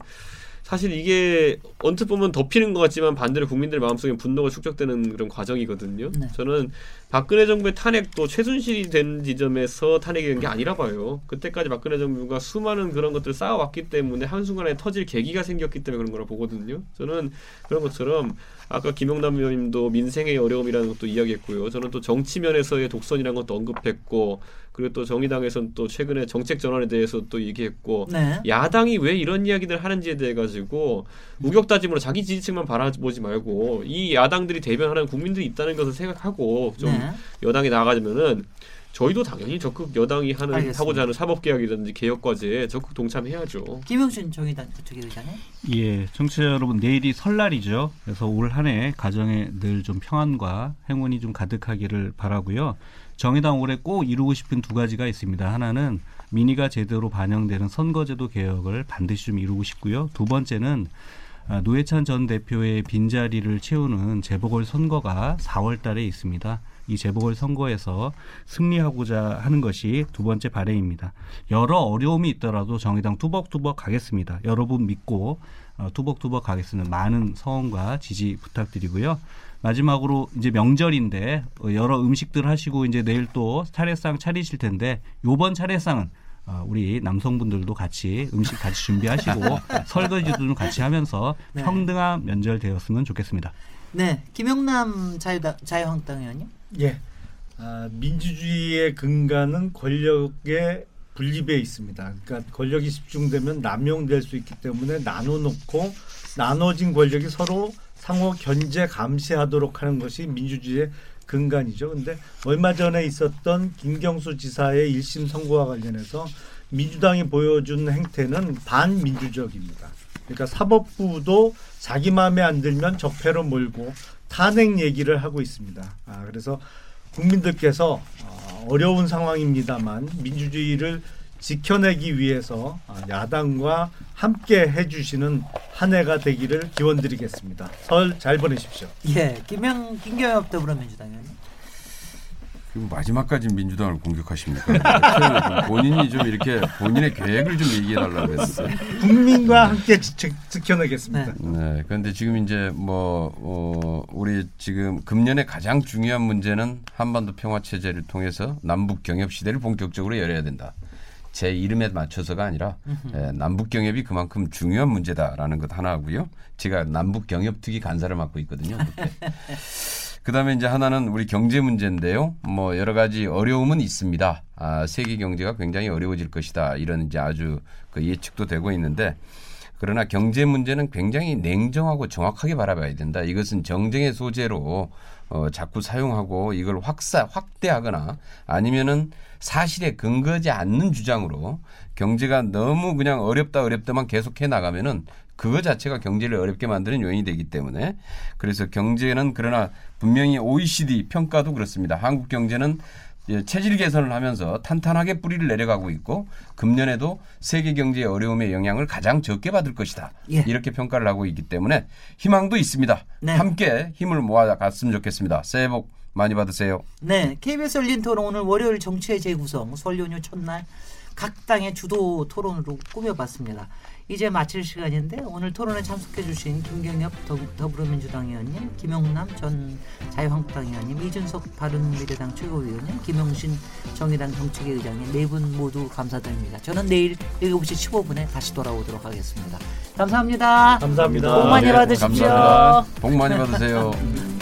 사실 이게 언뜻 보면 덮이는 것 같지만 반대로 국민들 마음속에 분노가 축적되는 그런 과정이거든요. 네. 저는 박근혜 정부의 탄핵도 최순실이 된 지점에서 탄핵이 된 게 아니라 봐요. 그때까지 박근혜 정부가 수많은 그런 것들을 쌓아왔기 때문에 한순간에 터질 계기가 생겼기 때문에 그런 거라 보거든요. 저는 그런 것처럼 아까 김용남 의원님도 민생의 어려움이라는 것도 이야기했고요. 저는 또 정치면에서의 독선이라는 것도 언급했고 그리고 또 정의당에서는 또 최근에 정책 전환에 대해서 또 얘기했고 네. 야당이 왜 이런 이야기를 하는지에 대해 가지고 우격다짐으로 자기 지지층만 바라보지 말고 이 야당들이 대변하는 국민들이 있다는 것을 생각하고 좀 네. 여당이 나가자면은 저희도 당연히 적극 여당이 하는 알겠습니다. 하고자 하는 사법개혁이라든지 개혁 과제에 적극 동참해야죠. 김영준 정의당 부특위 의장님. 예, 청취자 여러분 내일이 설날이죠. 그래서 올 한 해 가정에 늘 좀 평안과 행운이 좀 가득하기를 바라고요. 정의당 올해 꼭 이루고 싶은 두 가지가 있습니다. 하나는 민의가 제대로 반영되는 선거제도 개혁을 반드시 좀 이루고 싶고요. 두 번째는 아, 노회찬 전 대표의 빈자리를 채우는 재보궐 선거가 4월 달에 있습니다. 이 재보궐 선거에서 승리하고자 하는 것이 두 번째 바램입니다. 여러 어려움이 있더라도 정의당 뚜벅뚜벅 가겠습니다. 여러분 믿고 어, 뚜벅뚜벅 가겠습니다. 많은 성원과 지지 부탁드리고요. 마지막으로 이제 명절인데 어, 여러 음식들 하시고 이제 내일 또 차례상 차리실 텐데 요번 차례상은 어, 우리 남성분들도 같이 음식 같이 준비하시고 설거지도 좀 같이 하면서 네. 평등한 면절되었으면 좋겠습니다. 네. 김영남 자유당, 자유한국당 의원님. 예. 아, 민주주의의 근간은 권력의 분립에 있습니다. 그러니까 권력이 집중되면 남용될 수 있기 때문에 나눠놓고 나눠진 권력이 서로 상호 견제 감시하도록 하는 것이 민주주의의 근간이죠. 근데 얼마 전에 있었던 김경수 지사의 1심 선고와 관련해서 민주당이 보여준 행태는 반민주적입니다. 그러니까 사법부도 자기 마음에 안 들면 적폐로 몰고 탄핵 얘기를 하고 있습니다. 아, 그래서 국민들께서 어, 어려운 상황입니다만 민주주의를 지켜내기 위해서 아, 야당과 함께 해주시는 한 해가 되기를 기원드리겠습니다. 설 잘 보내십시오. 예. 김영 김경엽 더불어민주당 의원님. 그리고 마지막까지 민주당을 공격하십니까? 본인이 좀 이렇게 본인의 계획을 좀 얘기해 달라고 그랬어요. 국민과 함께 지, 지, 지켜내겠습니다. 네. 그런데 지금 이제 뭐 어, 우리 지금 금년의 가장 중요한 문제는 한반도 평화 체제를 통해서 남북 경협 시대를 본격적으로 열어야 된다. 제 이름에 맞춰서가 아니라 예, 남북 경협이 그만큼 중요한 문제다라는 것 하나고요. 제가 남북 경협 특위 간사를 맡고 있거든요. 그다음에 이제 하나는 우리 경제 문제인데요. 뭐 여러 가지 어려움은 있습니다. 아, 세계 경제가 굉장히 어려워질 것이다. 이런 이제 아주 그 예측도 되고 있는데 그러나 경제 문제는 굉장히 냉정하고 정확하게 바라봐야 된다. 이것은 정쟁의 소재로 어, 자꾸 사용하고 이걸 확사 확대하거나 아니면은 사실에 근거하지 않는 주장으로 경제가 너무 그냥 어렵다 어렵다만 계속해 나가면은 그거 자체가 경제를 어렵게 만드는 요인이 되기 때문에 그래서 경제는 그러나 분명히 OECD 평가도 그렇습니다. 한국 경제는 예, 체질 개선을 하면서 탄탄하게 뿌리를 내려가고 있고 금년에도 세계 경제의 어려움의 영향을 가장 적게 받을 것이다. 예. 이렇게 평가를 하고 있기 때문에 희망도 있습니다. 네. 함께 힘을 모아 갔으면 좋겠습니다. 새해 복 많이 받으세요. 네, KBS 열린 토론 오늘 월요일 정치의 재구성 설 연휴 첫날 각 당의 주도 토론으로 꾸며봤습니다. 이제 마칠 시간인데 오늘 토론에 참석해 주신 김경엽 더, 더불어민주당 의원님, 김용남 전 자유한국당 의원님, 이준석 바른미래당 최고위원님, 김용신 정의당 정책위 의장님 네 분 모두 감사드립니다. 저는 내일 7시 15분에 다시 돌아오도록 하겠습니다. 감사합니다. 감사합니다. 복 많이 네, 받으십시오. 감사합니다. 복 많이 받으세요.